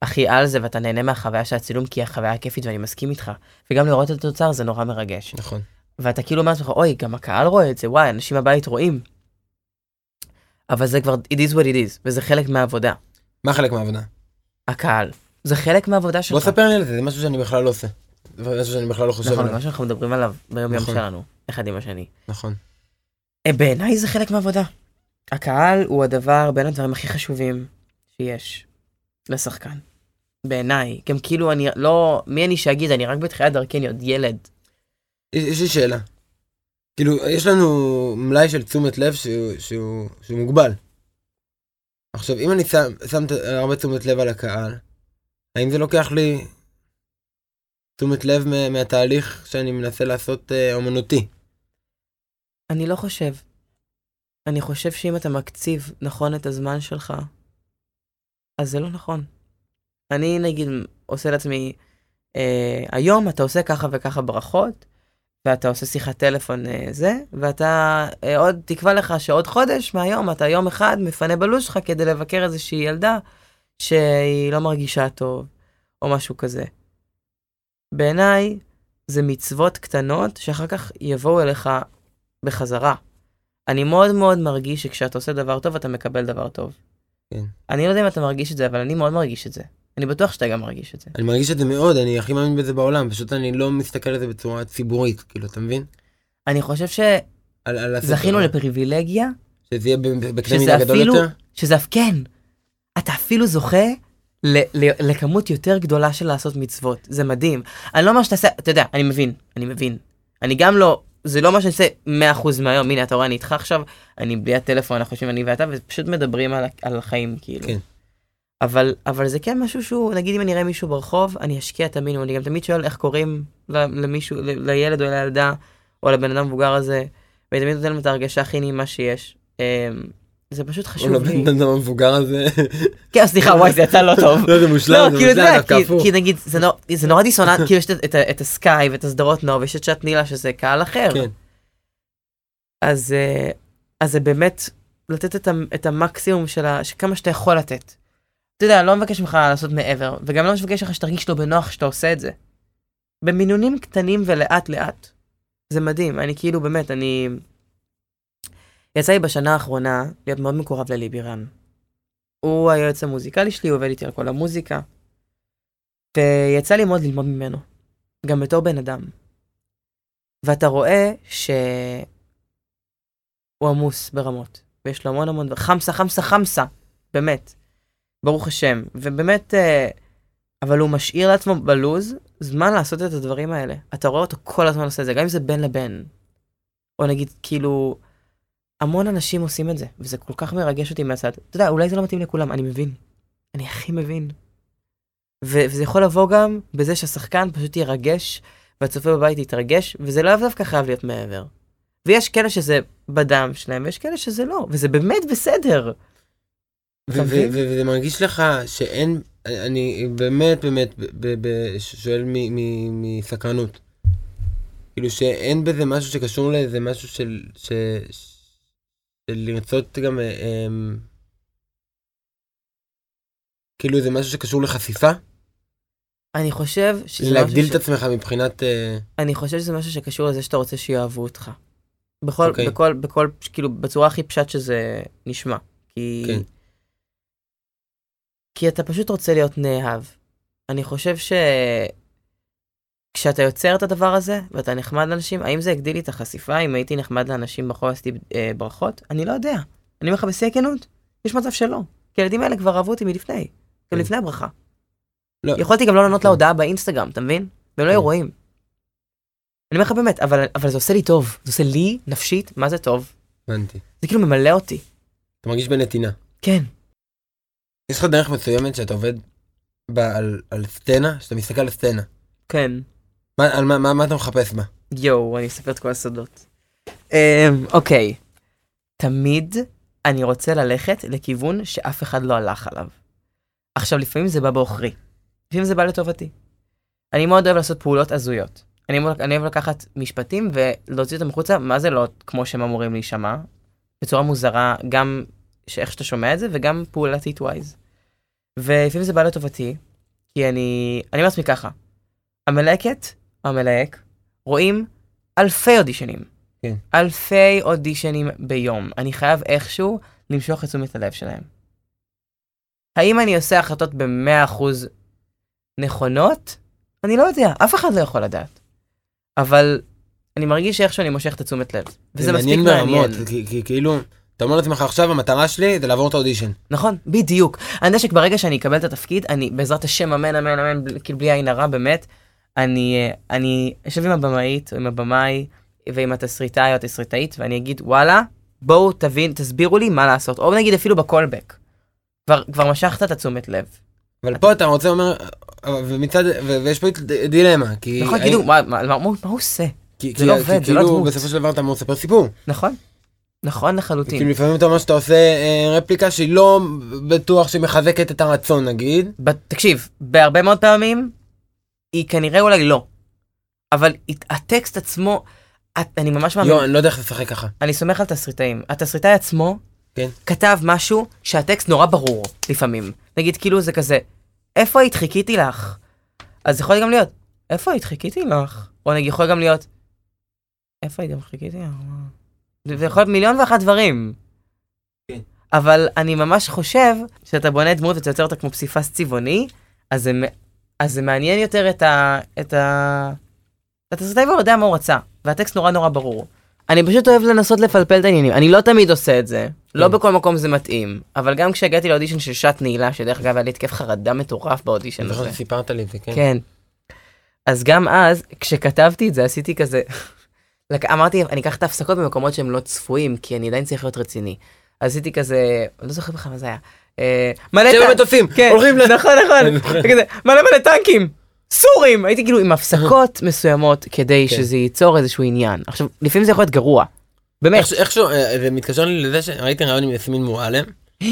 הכי על זה ואתה נהנה מהחוויה של הצילום כי היא החוויה כיפית ואני מסכים איתך. וגם לראות את התוצר זה נורא מרגש. נכון. ואתה כאילו אומר לעצמך, אוי, גם הקהל רואה את זה, וואי, אנשים בבית רואים. אבל זה כבר, it is what it is, וזה חלק מהעבודה. מה חלק מהעבודה? הקהל. זה חלק מהעבודה שלך. בוא ספר לי על זה, זה משהו שאני בכלל לא עושה. זה משהו שאני בכלל לא חושב נכון, עליו. מה שאנחנו מדברים עליו ביום יום נכון. שלנו, אחד עם השני. נכון. אה, בעיניי זה חלק מהעבודה. הקהל הוא הדבר, בין הדברים הכי חשובים שיש לשחקן. בעיניי. גם כאילו אני לא, מי אני שאגיד, אני רק בתחילת דרכי, אני עוד ילד. יש יש לי שאלה. כאילו, יש לנו מלאי של תשומת לב שהוא, שהוא, שהוא מוגבל. עכשיו, אם אני שם, שם הרבה תשומת לב על הקהל, האם זה לוקח לי תשומת לב מה- מהתהליך שאני מנסה לעשות אה, אומנותי? אני לא חושב. אני חושב שאם אתה מקציב נכון את הזמן שלך, אז זה לא נכון. אני נגיד עושה לעצמי, אה, היום אתה עושה ככה וככה ברכות, ואתה עושה שיחת טלפון אה, זה, ואתה אה, עוד, תקבע לך שעוד חודש מהיום אתה יום אחד מפנה בלו"ז שלך כדי לבקר איזושהי ילדה שהיא לא מרגישה טוב, או משהו כזה. בעיניי זה מצוות קטנות שאחר כך יבואו אליך בחזרה. אני מאוד מאוד מרגיש שכשאתה עושה דבר טוב אתה מקבל דבר טוב. כן. אני לא יודע אם אתה מרגיש את זה, אבל אני מאוד מרגיש את זה. אני בטוח שאתה גם מרגיש את זה. אני מרגיש את זה מאוד, אני הכי מאמין בזה בעולם, פשוט אני לא מסתכל על זה בצורה ציבורית, כאילו, אתה מבין? אני חושב שזכינו דבר. לפריבילגיה, שזה יהיה בקנה מידה גדול אפילו, יותר? שזה אף כן, אתה אפילו זוכה ל- ל- לכמות יותר גדולה של לעשות מצוות, זה מדהים. אני לא אומר שתעשה, אתה יודע, אני מבין, אני מבין. אני גם לא, זה לא מה שאני עושה 100% מהיום, הנה אתה רואה אני איתך עכשיו, אני בלי הטלפון, אנחנו יושבים אני ואתה, ופשוט מדברים על, על החיים כאילו. כן. אבל, אבל זה כן משהו שהוא, נגיד אם אני אראה מישהו ברחוב, אני אשקיע את המינימום, אני גם תמיד שואל איך קוראים למישהו, לילד או לילדה, או לבן אדם המבוגר הזה, ואני תמיד נותן להם את ההרגשה הכי נעימה שיש. אמ, זה פשוט או חשוב לי. לבן אדם המבוגר הזה, כן, סליחה, וואי, זה יצא לא טוב. לא, זה מושלם, לא, זה כאילו, מושלם, דווקא כי- הפוך. כי נגיד, זה נור- זה נורא דיסוננט, כאילו יש את- הסקאי ואת הסדרות נוער, ויש את שעת נילה שזה קהל אחר. כן. אז אה, זה באמת לתת את המקסימום של כמה שאתה יכול לתת. אתה יודע, לא מבקש ממך לעשות מעבר, וגם לא מבקש ממך שתרגיש לא בנוח שאתה עושה את זה. במינונים קטנים ולאט לאט. זה מדהים, אני כאילו באמת, אני... יצא לי בשנה האחרונה להיות מאוד מקורב ללי בירן. הוא היועץ המוזיקלי שלי, הוא עובד איתי על כל המוזיקה. ויצא לי מאוד ללמוד ממנו, גם בתור בן אדם. ואתה רואה שהוא עמוס ברמות, ויש לו המון המון, חמסה, חמסה, חמסה, באמת. ברוך השם. ובאמת, אה, אבל הוא משאיר לעצמו בלוז זמן לעשות את הדברים האלה. אתה רואה אותו כל הזמן עושה את זה, גם אם זה בין לבין. או נגיד, כאילו, המון אנשים עושים את זה, וזה כל כך מרגש אותי מהצד. אתה יודע, אולי זה לא מתאים לכולם, אני מבין. אני הכי מבין. ו- וזה יכול לבוא גם בזה שהשחקן פשוט ירגש, והצופה בבית יתרגש, וזה לאו דווקא חייב להיות מעבר. ויש כאלה שזה בדם שלהם, ויש כאלה שזה לא, וזה באמת בסדר. ו- אתה ו- מבין? ו- וזה מרגיש לך שאין, אני באמת באמת שואל מסקרנות. כאילו שאין בזה משהו שקשור לאיזה משהו של, לרצות גם, אה, אמ, כאילו זה משהו שקשור לחשיפה? אני חושב שזה משהו להגדיל את עצמך מבחינת... אה, אני חושב שזה משהו שקשור לזה שאתה רוצה שיאהבו אותך. בכל, אוקיי. בכל, בכל, כאילו, בצורה הכי פשט שזה נשמע. כי... כן. כי אתה פשוט רוצה להיות נאהב. אני חושב ש... כשאתה יוצר את הדבר הזה, ואתה נחמד לאנשים, האם זה הגדיל לי את החשיפה? אם הייתי נחמד לאנשים ברחוב עשיתי אה, ברכות? אני לא יודע. אני אומר לך בשיא הכנות, יש מצב שלא. כי הילדים האלה כבר אהבו אותי מלפני. גם כן. לפני הברכה. לא. יכולתי גם לא לענות כן. להודעה באינסטגרם, אתה מבין? והם לא כן. היו רואים. אני אומר לך באמת, אבל, אבל זה עושה לי טוב. זה עושה לי, נפשית, מה זה טוב? הבנתי. זה כאילו ממלא אותי. אתה מרגיש בנתינה. כן. יש לך דרך מסוימת שאתה עובד בה על, על סצנה, שאתה מסתכל על סצנה. כן. מה, על מה, מה, מה אתה מחפש בה? יואו, אני אספר את כל הסודות. אמ, אוקיי. תמיד אני רוצה ללכת לכיוון שאף אחד לא הלך עליו. עכשיו, לפעמים זה בא בעוכרי. לפעמים זה בא לטובתי. אני מאוד אוהב לעשות פעולות הזויות. אני, אני אוהב לקחת משפטים ולהוציא אותם החוצה, מה זה לא כמו שהם אמורים להישמע, בצורה מוזרה, גם שאיך שאתה שומע את זה, וגם פעולתית ווייז. ולפעמים זה בא לטובתי, כי אני, אני אומר לעצמי ככה, המלהקת, המלהק, רואים אלפי אודישנים. כן. אלפי אודישנים ביום. אני חייב איכשהו למשוך את תשומת הלב שלהם. האם אני עושה החלטות ב-100% נכונות? אני לא יודע, אף אחד לא יכול לדעת. אבל אני מרגיש שאיכשהו אני מושך את התשומת לב. וזה מספיק מעניין. ברמות, כי, כי כאילו, אתה אומר לעצמך עכשיו המטרה שלי זה לעבור את האודישן. נכון, בדיוק. אני יודע שברגע שאני אקבל את התפקיד, אני בעזרת השם, אמן, אמן, אמן, כאילו בלי עין הרע, באמת, אני, אה, אני אשב עם הבמאית, עם הבמאי, ועם התסריטאי או התסריטאית, ואני אגיד, וואלה, בואו תבין, תסבירו לי מה לעשות. או נגיד אפילו בקולבק. כבר, כבר משכת את התשומת לב. אבל פה אתה רוצה אומר, ומצד, ויש פה דילמה, כי... נכון, כאילו, מה, מה, מה, מה הוא עושה? כי, זה כי, לא כי עובד, זה לא כאילו דמות. בסופו של דבר אתה אמור לספר סיפור. נכון? נכון לחלוטין. כאילו לפעמים אתה אומר שאתה עושה אה, רפליקה שהיא לא בטוח שהיא מחזקת את הרצון נגיד. ב- תקשיב, בהרבה מאוד פעמים, היא כנראה אולי לא. אבל הת- הטקסט עצמו, את- אני ממש מאמין, יו, אני לא יודע איך לשחק ככה. אני סומך על תסריטאים. התסריטאי עצמו כן. כתב משהו שהטקסט נורא ברור לפעמים. נגיד כאילו זה כזה, איפה היית חיכיתי לך? אז יכול גם להיות, איפה היית חיכיתי לך? או נגיד יכול גם להיות, איפה היית חיכיתי לך? זה יכול להיות מיליון ואחת דברים. כן. אבל אני ממש חושב שאתה בונה דמות ואתה יוצר אותה כמו פסיפס צבעוני, אז זה, אז זה מעניין יותר את ה... את ה... התסריטאי כבר יודע מה הוא רצה, והטקסט נורא נורא ברור. אני פשוט אוהב לנסות לפלפל את העניינים, אני לא תמיד עושה את זה, לא כן. בכל מקום זה מתאים, אבל גם כשהגעתי לאודישן של שעת נעילה, שדרך אגב היה לי התקף חרדה מטורף באודישן הזה. שסיפרת לי את זה, כן. כן. אז גם אז, כשכתבתי את זה, עשיתי כזה, אמרתי, אני אקח את ההפסקות במקומות שהם לא צפויים, כי אני עדיין צריך להיות רציני. אז עשיתי כזה, אני לא זוכר בכלל מה זה היה. אה, מלא שבע טנק- מטוסים, כן, הולכים ל... נכון, נכון. וכזה, מלא מלא טנקים, סורים! הייתי כאילו עם הפסקות מסוימות כדי כן. שזה ייצור איזשהו עניין. עכשיו, לפעמים זה יכול להיות גרוע. באמת. איכשהו, אה, זה מתקשר לי לזה שראיתי רעיון עם יסמין מועלם.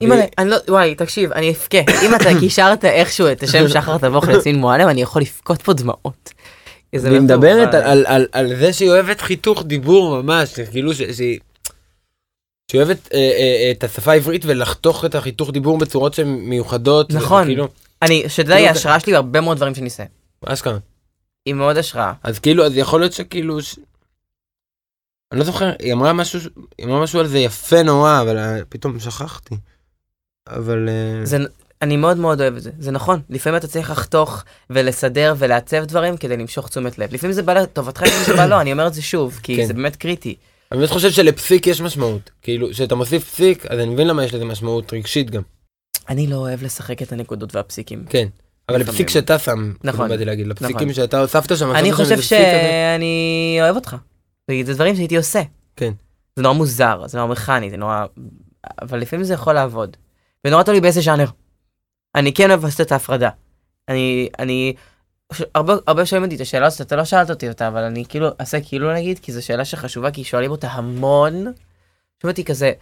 אימא'לה, אני לא, וואי, תקשיב, אני אבכה. אם אתה קישרת איכשהו את השם שחר תבוך ליסמין מועלם, אני יכול לבכות פה דמעות. באמת מדברת. על- על- על- על זה שהיא אוהבת חיתוך דיבור ממש, כאילו שהיא... שהיא אוהבת אה, אה, את השפה העברית ולחתוך את החיתוך דיבור בצורות שהן מיוחדות. נכון. כאילו, אני, שתדע, היא כאילו, ההשראה שלי בהרבה מאוד דברים שאני עושה. אשכרה. היא מאוד השראה. אז כאילו, אז יכול להיות שכאילו... ש... אני לא זוכר, היא אמרה משהו, היא אמרה משהו על זה יפה נורא, אבל אה, פתאום שכחתי. אבל... אה, זה, אני מאוד מאוד אוהב את זה, זה נכון. לפעמים אתה צריך לחתוך ולסדר ולעצב דברים כדי למשוך תשומת לב. לפעמים זה בא לטובתך, לפעמים זה בא לא, אני אומר את זה שוב, כי כן. זה באמת קריטי. אני באמת חושב שלפסיק יש משמעות. כאילו, כשאתה מוסיף פסיק, אז אני מבין למה יש לזה משמעות רגשית גם. אני לא אוהב לשחק את הנקודות והפסיקים. כן. אבל. לפסיק שאתה שם, נכון, באתי להגיד, לפסיקים נכון. שאתה הוספת שם, אני חושב. שאני אוהב אותך. זה דברים שהייתי עושה. כן. זה נורא מוזר, זה נורא מכני, זה נורא... אבל לפעמים זה יכול לעבוד. ונורא תלוי באיזה ז'אנר. אני כן אוהב לעשות את ההפרדה. אני, אני, הרבה, הרבה שואלים אותי את השאלה הזאת, אתה לא שאלת אותי אותה, אבל אני כאילו, אעשה כאילו נגיד, כי זו שאלה שחשובה, כי שואלים אותה המון. שואלים אותי כזה,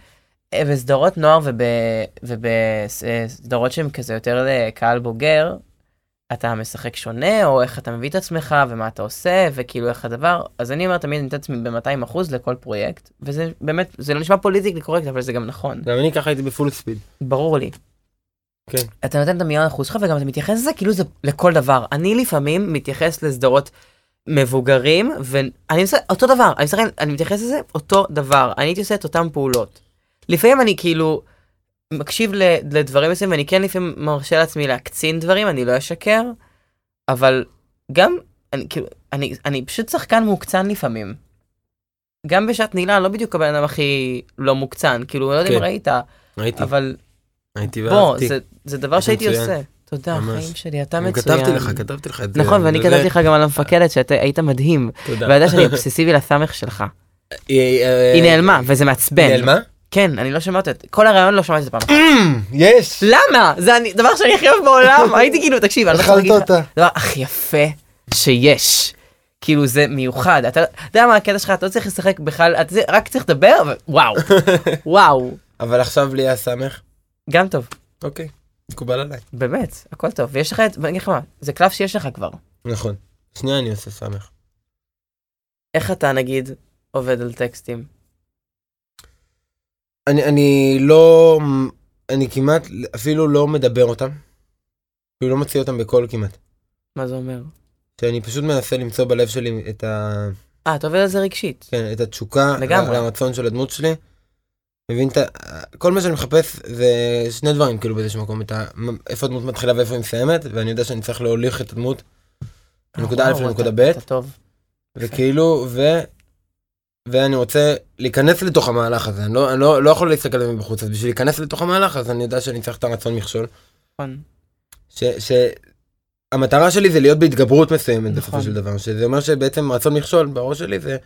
אה, בסדרות נוער ובסדרות שהן כזה יותר לקהל בוגר, אתה משחק שונה, או איך אתה מביא את עצמך, ומה אתה עושה, וכאילו איך הדבר, אז אני אומר תמיד, אני את עצמי ב-200% לכל פרויקט, וזה באמת, זה לא נשמע politically correct, אבל זה גם נכון, גם אני ככה הייתי ב full speed. ברור לי. כן. אתה נותן את המיליון אחוז שלך וגם אתה מתייחס לזה כאילו זה לכל דבר. אני לפעמים מתייחס לסדרות מבוגרים ואני עושה אותו דבר, אני, משחק, אני מתייחס לזה אותו דבר, אני הייתי עושה את אותן פעולות. לפעמים אני כאילו מקשיב לדברים מסוימים ואני כן לפעמים מרשה לעצמי להקצין דברים, אני לא אשקר, אבל גם, אני כאילו, אני, אני פשוט שחקן מוקצן לפעמים. גם בשעת נעילה אני לא בדיוק הבן אדם הכי לא מוקצן, כאילו, לא יודע אם כן. ראית, ראיתי, אבל בוא, ואהבתי. זה, זה דבר שהייתי. עושה. תודה. חיים שלי, אתה מצוין. כתבתי לך, כתבתי לך את זה. נכון, ואני כתבתי לך גם על המפקדת, שאתה היית מדהים. תודה. ואתה יודע שאני אובססיבי לסמך שלך. היא אה, היא נעלמה, וזה מעצבן. נעלמה? כן, אני לא שומעת את... כל הרעיון לא שמעתי את זה פעם. יש! למה? זה אני- דבר שאני הכי אוהב בעולם. הייתי כאילו, תקשיב, אני לא יכול להגיד לך... הדבר הכי יפה שיש. כאילו זה מיוחד. אתה יודע מה הקטע שלך? אתה לא צריך לשחק בכלל, רק צריך לדבר, ווואו. וואו. אבל עכשיו לי הסמך. גם טוב. אוקיי, מקובל עליי. באמת, הכל טוב. ויש לך את... ואני אגיד לך מה, זה קלף שיש לך כבר. נכון. שנייה אני עושה סמך. איך אתה נגיד עובד על טקסטים? אני, אני לא, אני כמעט אפילו לא מדבר אותם. אפילו לא מוציא אותם בקול כמעט. מה זה אומר? שאני פשוט מנסה למצוא בלב שלי את, ה, אה, אתה עובד על זה רגשית. כן, את התשוקה, לגמרי. לרצון של הדמות שלי. מבין את ה... כל מה שאני מחפש זה שני דברים כאילו באיזשהו מקום, את ה... איפה הדמות מתחילה ואיפה היא מסיימת, ואני יודע שאני צריך להוליך את הדמות מנקודה אה, א' לנקודה ב'. וכאילו, ו... ואני רוצה להיכנס לתוך המהלך הזה, אני לא, אני לא, לא יכול להסתכל על זה מבחוץ, אז בשביל להיכנס לתוך המהלך, אז אני יודע שאני צריך את הרצון מכשול. נכון. ש... ש... המטרה שלי זה להיות בהתגברות מסוימת בסופו נכון. של דבר, שזה אומר שבעצם רצון מכשול בראש שלי זה...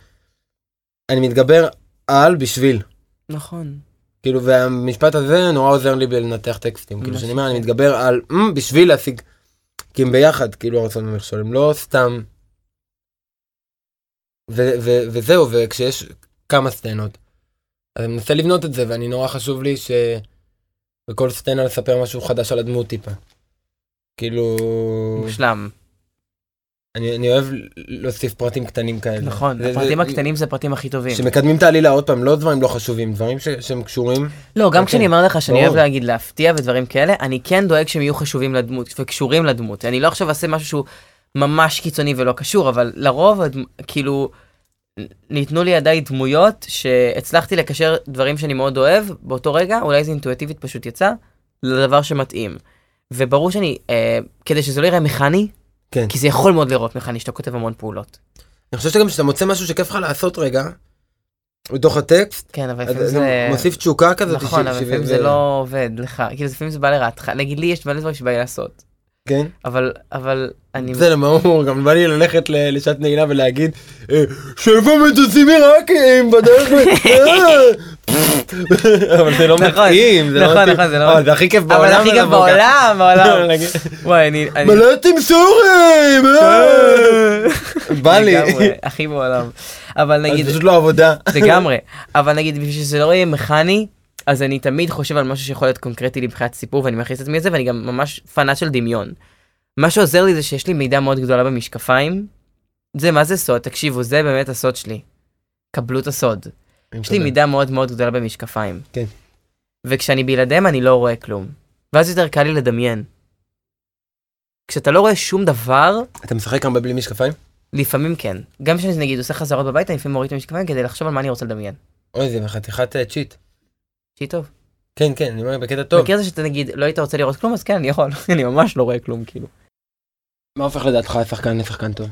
אני מתגבר על בשביל. נכון. כאילו, והמשפט הזה נורא עוזר לי בלנתח טקסטים. כאילו, שאני אומר, יפה. אני מתגבר על "מ", בשביל להשיג, כי הם ביחד, כאילו, הרצון במכשול, הם לא סתם. ו- ו- וזהו, וכשיש כמה סצנות, אז אני מנסה לבנות את זה, ואני נורא חשוב לי שבכל סצנה לספר משהו חדש על הדמות טיפה. כאילו, מושלם. אני, אני אוהב להוסיף פרטים קטנים כאלה. נכון, זה- הפרטים זה- הקטנים זה הפרטים הכי טובים. שמקדמים את העלילה, עוד פעם, לא דברים לא חשובים, דברים ש- שהם קשורים. לא, גם אוקיי. כשאני אומר לך שאני ברור. אוהב להגיד להפתיע ודברים כאלה, אני כן דואג שהם יהיו חשובים לדמות וקשורים לדמות. אני לא עכשיו אעשה משהו שהוא ממש קיצוני ולא קשור, אבל לרוב, כאילו, ניתנו לידיי דמויות שהצלחתי לקשר דברים שאני מאוד אוהב באותו רגע, אולי זה אינטואיטיבית פשוט יצא, לדבר שמתאים. וברור שאני, אה, כדי שזה לא יראה מכני, כן. כי זה יכול מאוד לראות מכני שאתה כותב המון פעולות. אני חושב שגם כשאתה מוצא משהו שכיף לך לעשות רגע, בתוך הטקסט, כן, אבל לפעמים זה. מוסיף תשוקה כזאת. נכון, אבל לפעמים זה לא עובד לך, כאילו לפעמים זה בא לרעתך. נגיד לי יש מלא דברים שבא לי לעשות, כן? אבל, אבל אני... בסדר, ברור, גם בא לי ללכת לשעת נעילה ולהגיד, אה, שבע מטוסים עיראקים בדרך. אה." אבל זה לא נכון, מתאים, זה לא נכון, מתאים. נכון, זה לא אבל זה הכי כיף בעולם. אבל הכי כיף. בעולם, בעולם. וואי, אני... מלאטים סורים! אה." בא לי. הכי בעולם. אבל נגיד, זה פשוט לא עבודה. לגמרי, אבל נגיד בשביל שזה לא יהיה מכני, אז אני תמיד חושב על משהו שיכול להיות קונקרטי לי מבחינת סיפור ואני מכניס את עצמי לזה ואני גם ממש פנאט של דמיון. מה שעוזר לי זה שיש לי מידע מאוד גדולה במשקפיים. זה מה זה סוד? תקשיבו, זה באמת הסוד שלי. קבלו את הסוד. יש לי מידה מאוד מאוד גדולה במשקפיים. כן. וכשאני בלעדיהם אני לא רואה כלום. ואז יותר קל לי לדמיין. כשאתה לא רואה שום דבר, אתה משחק הרבה בלי משקפיים? לפעמים כן. גם כשאני נגיד עושה חזרות בבית, אני לפעמים מוריד את המשקפיים כדי לחשוב על מה אני רוצה לדמיין. אוי, זה חתיכת אה, צ'יט. שהיא טוב. כן, כן, אני אומר בקטע טוב. זה שאתה נגיד לא היית רוצה לראות כלום אז כן אני יכול אני ממש לא רואה כלום כאילו. מה הופך לדעתך שחקן לשחקן טוב?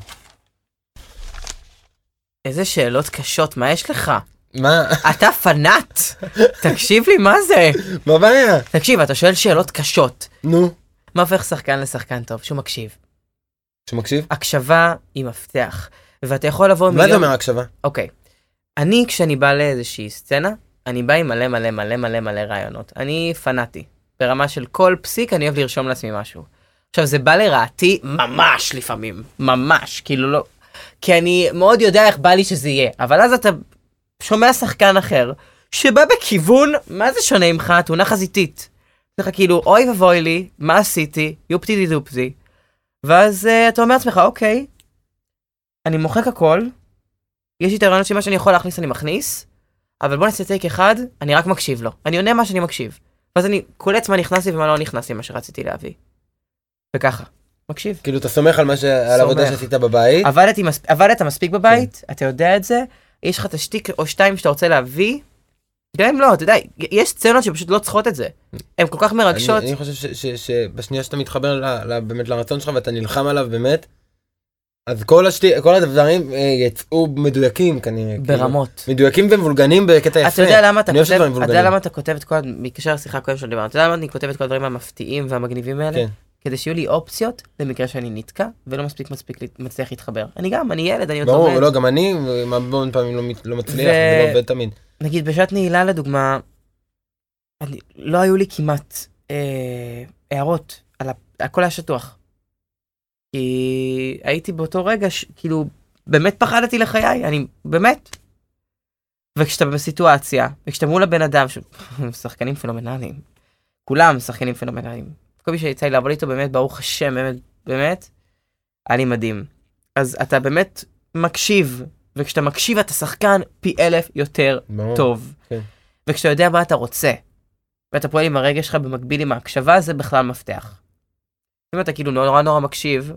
איזה שאלות קשות מה יש לך מה? אתה פנאט תקשיב לי מה זה מה הבעיה? תקשיב אתה שואל שאלות קשות נו. מה הופך שחקן לשחקן טוב שהוא מקשיב שמקשיב? הקשבה היא מפתח ואתה יכול לבוא מה זה אומר הקשבה? אוקיי אני כשאני בא לאיזושהי סצנה אני בא עם מלא מלא מלא מלא מלא רעיונות. אני פנאטי. ברמה של כל פסיק אני אוהב לרשום לעצמי משהו. עכשיו זה בא לרעתי ממש לפעמים. ממש. כאילו לא כי אני מאוד יודע איך בא לי שזה יהיה. אבל אז אתה שומע שחקן אחר שבא בכיוון מה זה שונה ממך? תאונה חזיתית. לך כאילו אוי ואבוי לי מה עשיתי? יופטי די דופטי. ואז uh, אתה אומר לעצמך אוקיי אני מוחק הכל יש לי את הרעיונות של מה שאני יכול להכניס אני מכניס אבל בוא נעשה טייק אחד אני רק מקשיב לו אני עונה מה שאני מקשיב ואז אני קולט מה נכנס לי ומה לא נכנס לי, מה שרציתי להביא. וככה, מקשיב. כאילו, אתה סומך על מה ש... על העבודה. שעשית בבית. עבדתי מס... עבדת מספיק בבית, כן. אתה יודע את זה, יש לך תשתיק או שתיים שאתה רוצה להביא, גם אם לא, אתה יודע, יש סצנות שפשוט לא צריכות את זה. הן כל כך מרגשות. אני, אני חושב שבשנייה שאתה מתחבר ל, ל, באמת לרצון שלך ואתה נלחם עליו באמת, אז כל, השתי, כל הדברים אה, יצאו מדויקים כנראה. ברמות. כאילו, מדויקים ומבולגנים בקטע יפה. אתה יודע למה אתה כותב, אתה יודע. למה אתה כותב את כל, מקשר לשיחה הקודמת שלנו דיברנו, אתה יודע למה אני כותב את כל הדברים המפתיעים והמגניבים האלה? כן. כדי שיהיו לי אופציות למקרה שאני נתקע ולא מספיק מספיק לי- מצליח להתחבר. אני גם, אני ילד, אני עוד ברור, לומד. לא, גם אני המון פעמים לא, לא מצליח, ו- זה לא עובד תמיד. נגיד בשעת נעילה לדוגמה, אני, לא היו לי כמעט אה, הערות, על הכל היה שטוח. כי הייתי באותו רגע, ש, כאילו, באמת פחדתי לחיי, אני, באמת. וכשאתה בסיטואציה, וכשאתה מול הבן אדם, ש... שחקנים פנומנליים, כולם שחקנים פנומנליים. כל מי שיצא לי לעבוד איתו, באמת, ברוך השם, באמת, באמת, היה לי מדהים. אז אתה באמת מקשיב, וכשאתה מקשיב אתה שחקן פי אלף יותר ברור. טוב. כן. וכשאתה יודע מה אתה רוצה, ואתה פועל עם הרגש שלך במקביל עם ההקשבה, זה בכלל מפתח. אם אתה כאילו נורא נורא מקשיב,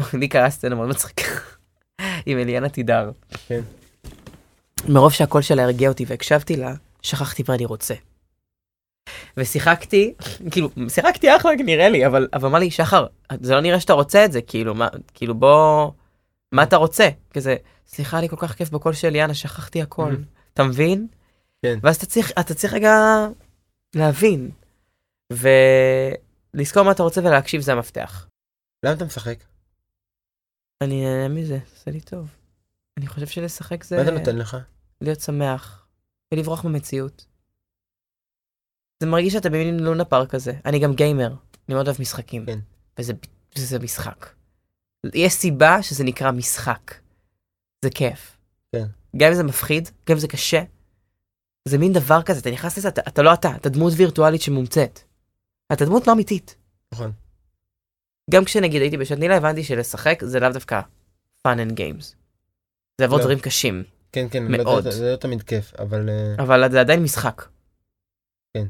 לי קרה סצנה מאוד מצחיקה עם אליאנה תידר. כן. מרוב שהקול שלה הרגיע אותי והקשבתי לה, שכחתי מה אני רוצה. ושיחקתי, כאילו, שיחקתי אחלה נראה לי, אבל אבל אמר לי, שחר, זה לא נראה שאתה רוצה את זה, כאילו, מה, כאילו בוא, מה אתה רוצה? כזה, סליחה, היה לי כל כך כיף בקול של אליאנה, שכחתי הכל. Mhm. אתה מבין? כן. ואז אתה צריך, אתה צריך רגע להבין, ולזכור מה אתה רוצה ולהקשיב זה המפתח. למה אתה משחק? אני נהנה מזה, זה עושה לי טוב. אני חושב שלשחק זה מה זה נותן לך? להיות שמח ולברוח במציאות. זה מרגיש שאתה במין לונה פארק כזה. אני גם גיימר, אני מאוד אוהב משחקים. כן. וזה, וזה משחק. יש סיבה שזה נקרא משחק. זה כיף. כן. גם אם זה מפחיד, גם אם זה קשה, זה מין דבר כזה, אתה נכנס לזה, אתה, אתה לא אתה, אתה דמות וירטואלית שמומצאת. אתה דמות לא אמיתית. נכון. גם כשנגיד הייתי בשעת נילה, הבנתי שלשחק זה לאו דווקא fun and games. זה יעבור לא. דברים קשים, כן, כן, מאוד. זה, זה לא תמיד כיף, אבל... אה, אבל זה עדיין משחק. כן.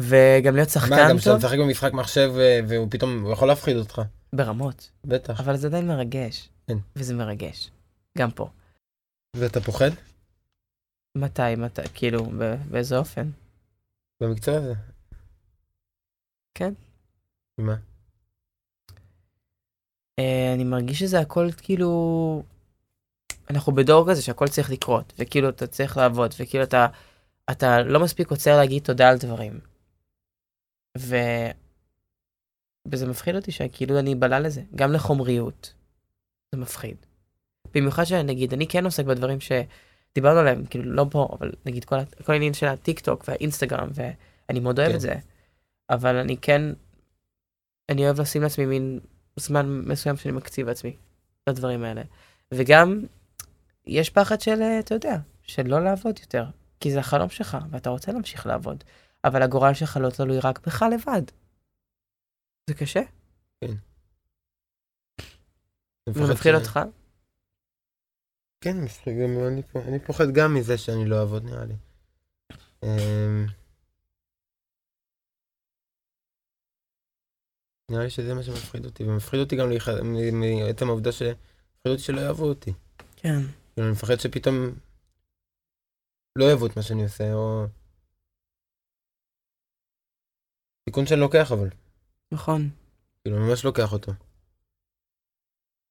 וגם להיות מה, שחקן גם כשאתה טוב, משחק במשחק מחשב אה, והוא פתאום, הוא יכול להפחיד אותך. ברמות. בטח. אבל זה עדיין מרגש. כן. וזה מרגש. גם פה. ואתה פוחד? מתי, מתי, כאילו, באיזה אופן? במקצוע הזה? כן. מה? אה, אני מרגיש שזה הכל כאילו... אנחנו בדור כזה שהכל צריך לקרות, וכאילו אתה צריך לעבוד, וכאילו אתה, אתה לא מספיק עוצר להגיד תודה על דברים. ו... וזה מפחיד אותי שכאילו אני בלה לזה, גם לחומריות. זה מפחיד. במיוחד שנגיד, אני כן עוסק בדברים שדיברנו עליהם, כאילו לא פה, אבל נגיד כל, כל העניין של הטיק טוק והאינסטגרם, ואני מאוד אוהב כן. את זה. אבל אני כן, אני אוהב לשים לעצמי מין זמן מסוים שאני מקציב לעצמי לדברים האלה. וגם, יש פחד של, אה, אתה יודע, של לא לעבוד יותר. כי זה החלום שלך, ואתה רוצה להמשיך לעבוד. אבל הגורל שלך לא תלוי רק בך לבד. זה קשה? אני זה מפחד מפחיד אותך? כן, אני, פוחד גם מזה שאני לא אעבוד נראה לי. נראה לי שזה מה שמפחיד אותי, ומפחיד אותי גם להיח- מעצם העובדה ש... מפחיד אותי שלא יאהבו אותי. כן. כאילו, אני מפחד שפתאום לא יאהבו את מה שאני עושה, או... סיכון שאני לוקח אבל, נכון. כאילו, אני ממש לוקח אותו.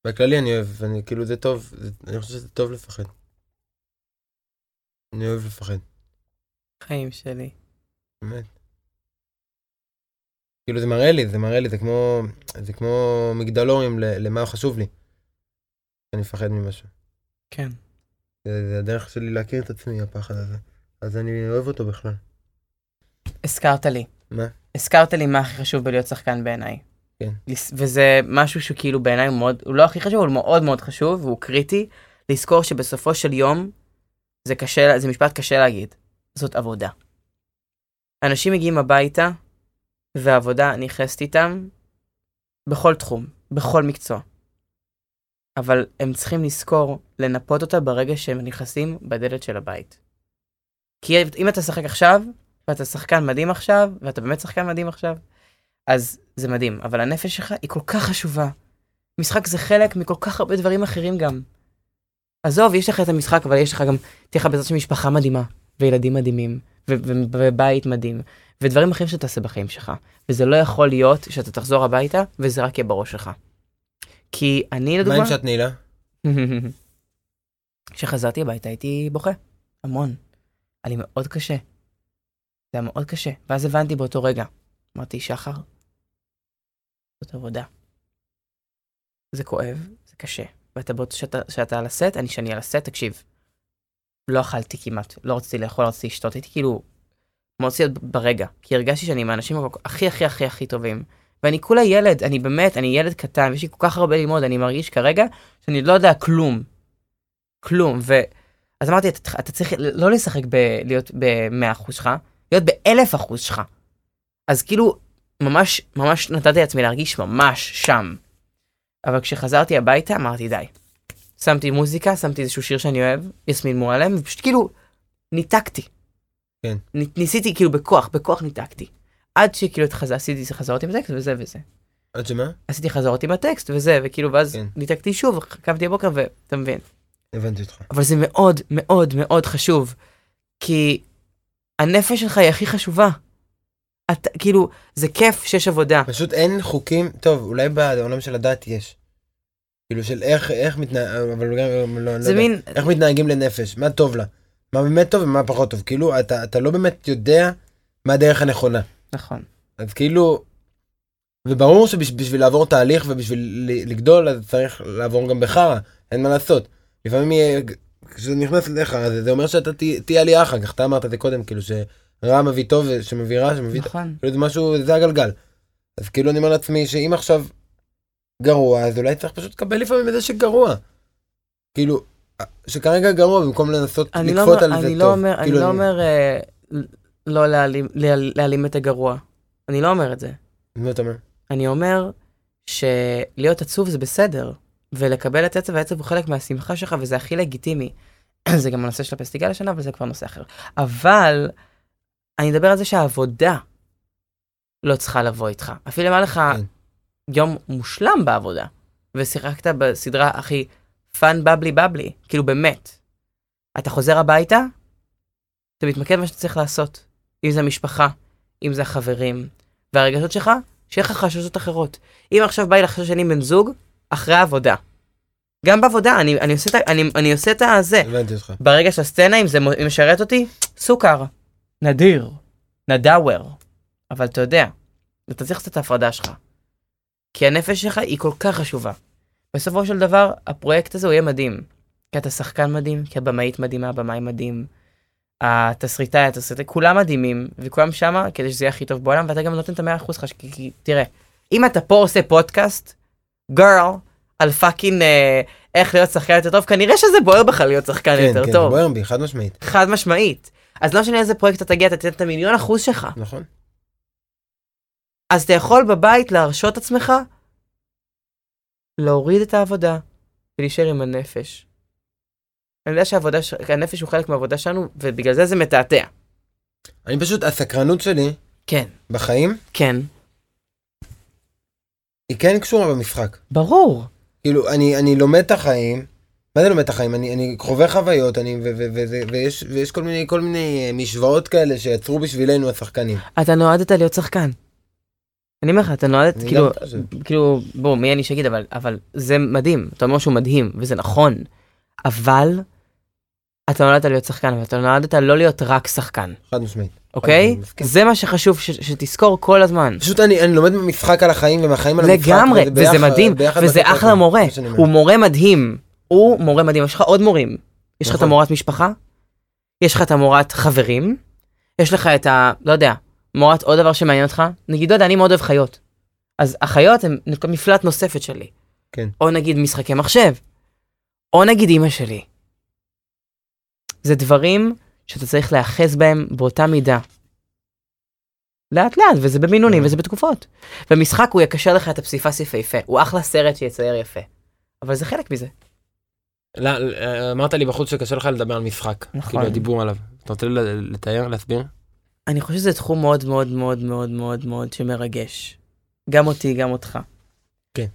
בכללי אני אוהב, ואני, כאילו, זה טוב, זה, אני חושב שזה טוב לפחד. אני אוהב לפחד. חיים שלי. באמת. כאילו זה מראה לי, זה מראה לי, זה כמו, זה כמו מגדלורים למה חשוב לי. אני מפחד ממשהו. כן. זה, זה הדרך שלי להכיר את עצמי, הפחד הזה. אז אני אוהב אותו בכלל. הזכרת לי. מה? הזכרת לי מה הכי חשוב בלהיות שחקן בעיניי. כן. וזה משהו שכאילו בעיניי הוא מאוד, הוא לא הכי חשוב, הוא מאוד מאוד חשוב, והוא קריטי, לזכור שבסופו של יום, זה קשה, זה משפט קשה להגיד, זאת עבודה. אנשים מגיעים הביתה, והעבודה נכנסת איתם בכל תחום, בכל מקצוע. אבל הם צריכים לזכור לנפות אותה ברגע שהם נכנסים בדלת של הבית. כי אם אתה תשחק עכשיו, ואתה שחקן מדהים עכשיו, ואתה באמת שחקן מדהים עכשיו, אז זה מדהים. אבל הנפש שלך היא כל כך חשובה. משחק זה חלק מכל כך הרבה דברים אחרים גם. עזוב, יש לך את המשחק, אבל יש לך גם, תהיה לך בעזרת משפחה מדהימה, וילדים מדהימים, ובית מדהים, ודברים אחרים שתעשה בחיים שלך. וזה לא יכול להיות שאתה תחזור הביתה, וזה רק יהיה בראש שלך. כי אני מה לדוגמה... עם שעת נעילה? כשחזרתי הביתה הייתי בוכה, המון. היה לי מאוד קשה. זה היה מאוד קשה. ואז הבנתי באותו רגע, אמרתי, שחר, זאת עבודה. זה כואב, זה קשה. ואתה באותו שאתה, שאתה על הסט, אני שאני על הסט, תקשיב. לא אכלתי כמעט, לא רציתי לאכול, לא רציתי לשתות, הייתי כאילו להיות ברגע. כי הרגשתי שאני עם האנשים הכי הכי הכי הכי טובים. ואני כולה ילד, אני באמת, אני ילד קטן, ויש לי כל כך הרבה ללמוד, אני מרגיש כרגע שאני לא יודע כלום. כלום. ו... אז אמרתי, אתה, אתה צריך לא לשחק ב... להיות ב-100% שלך, להיות ב-1000% שלך. אז כאילו, ממש, ממש נתתי לעצמי להרגיש ממש שם. אבל כשחזרתי הביתה, אמרתי, די. שמתי מוזיקה, שמתי איזשהו שיר שאני אוהב, יסמין מועלם, ופשוט כאילו, ניתקתי. כן. ניסיתי כאילו בכוח, בכוח ניתקתי. עד שכאילו התחז- עשיתי חזרות עם הטקסט וזה וזה. עד שמה? עשיתי חזרות עם הטקסט וזה, וכאילו, ואז כן. ניתקתי שוב, קמתי בבוקר ואתה מבין. הבנתי אותך. אבל זה מאוד מאוד מאוד חשוב, כי הנפש שלך היא הכי חשובה. אתה, כאילו, זה כיף שיש עבודה. פשוט אין חוקים, טוב, אולי בעולם של הדת יש. כאילו של איך, איך מתנהג, אבל גם, לא, לא זה יודע. מין, איך מתנהגים לנפש, מה טוב לה, מה באמת טוב ומה פחות טוב, כאילו אתה, אתה לא באמת יודע מה הדרך הנכונה. נכון. אז כאילו, וברור שבשביל לעבור תהליך ובשביל לגדול אז צריך לעבור גם בחרא, אין מה לעשות. לפעמים יהיה, כשזה נכנס אליך, אז זה אומר שאתה תה- תהיה עלייה אחר כך, אתה אמרת את זה קודם, כאילו שרע מביא טוב, שמביא רע, שמביא... נכון. כאילו זה משהו, זה הגלגל. אז כאילו אני אומר לעצמי שאם עכשיו גרוע, אז אולי צריך פשוט לקבל לפעמים את זה שגרוע. כאילו, שכרגע גרוע במקום לנסות אני לא לקפוט אומר, על זה אני טוב. לא אומר, אני כאילו, לא אומר אה, לא להעלים- להעל- להעלים את הגרוע. אני לא אומר את זה. מה אתה אומר? אני אומר שלהיות עצוב זה בסדר, ולקבל את עצב, העצב הוא חלק מהשמחה שלך, וזה הכי לגיטימי. זה גם הנושא של הפסטיגל השנה, אבל זה כבר נושא אחר. אבל אני מדבר על זה שהעבודה לא צריכה לבוא איתך. אפילו אם היה לך כן. יום מושלם בעבודה, ושיחקת בסדרה הכי fun bubbly bubbly, כאילו באמת. אתה חוזר הביתה, אתה מתמקד במה שאתה צריך לעשות. אם זה המשפחה, אם זה החברים, והרגשות שלך, שיהיה לך חששות אחרות. אם עכשיו בא לי לחשוב שאני בן זוג, אחרי העבודה. גם בעבודה, אני, אני, עושה את, ה- אני, אני עושה את הזה. הבנתי אותך. ברגע של הסצנה, אם זה משרת אותי, סוכר. נדיר. נדאוור. אבל אתה יודע, אתה צריך לעשות את ההפרדה שלך. כי הנפש שלך היא כל כך חשובה. בסופו של דבר, הפרויקט הזה הוא יהיה מדהים. כי אתה שחקן מדהים, כי הבמאית מדהימה, הבמאי מדהים. התסריטאי, התסריטאי, כולם מדהימים, וכולם שמה כדי שזה יהיה הכי טוב בעולם, ואתה גם נותן את המאה אחוז שלך, כי, כי תראה, אם אתה פה עושה פודקאסט, girl, על fucking אה, איך להיות שחקן יותר טוב, כנראה שזה בוער בך להיות שחקן כן, יותר כן, טוב. בוער בי, חד משמעית. חד משמעית. אז לא משנה איזה פרויקט אתה תגיע, אתה תתן את המיליון אחוז שלך. נכון. אז אתה יכול בבית להרשות עצמך להוריד את העבודה ולהישאר עם הנפש. אני יודע שהעבודה, ש- הנפש הוא חלק מהעבודה שלנו, ובגלל זה זה מתעתע. אני פשוט, הסקרנות שלי כן. בחיים, כן. היא כן קשורה במשחק. ברור. כאילו, אני, אני לומד את החיים, מה זה לומד את החיים? אני, אני חווה חוויות, אני, ו, ו, ו, ו, ויש, ויש כל מיני, כל מיני אה, משוואות כאלה שיצרו בשבילנו השחקנים. אתה נועדת להיות שחקן. אני אומר לך, אתה נועדת, אני כאילו. כאילו, בוא, מי אני שיגיד, אבל, אבל זה מדהים, אתה אומר שהוא מדהים, וזה נכון, אבל אתה נולדת להיות שחקן, אבל אתה נולדת לא להיות רק שחקן, חד משמעית. אוקיי? זה מה שחשוב ש- שתזכור כל הזמן. פשוט אני, אני לומד משחק על החיים ומהחיים על המשחק. לגמרי, וזה מדהים, וזה אחלה מורה. הוא מורה מדהים, הוא מורה מדהים, יש לך עוד מורים, יש לך את נכון. המורת משפחה, יש לך את המורת חברים, יש לך את ה... לא יודע, מורת עוד דבר שמעניין אותך, נגיד, לא יודע, אני מאוד אוהב חיות. אז החיות הן מפלט נוספת שלי. כן. או נגיד משחקי מחשב, או נגיד אימא שלי. זה דברים שאתה צריך להיאחז בהם באותה מידה. לאט לאט, וזה במינונים כן. וזה בתקופות. ומשחק הוא יקשר לך את הפסיפס יפהפה, הוא אחלה סרט שיצייר יפה. אבל זה חלק מזה. לא, אמרת לי בחוץ שקשה לך לדבר על משחק. נכון. כאילו הדיבור עליו. אתה רוצה לתאר, להסביר? אני חושב שזה תחום מאוד מאוד מאוד מאוד מאוד מאוד שמרגש. גם אותי, גם אותך. כן.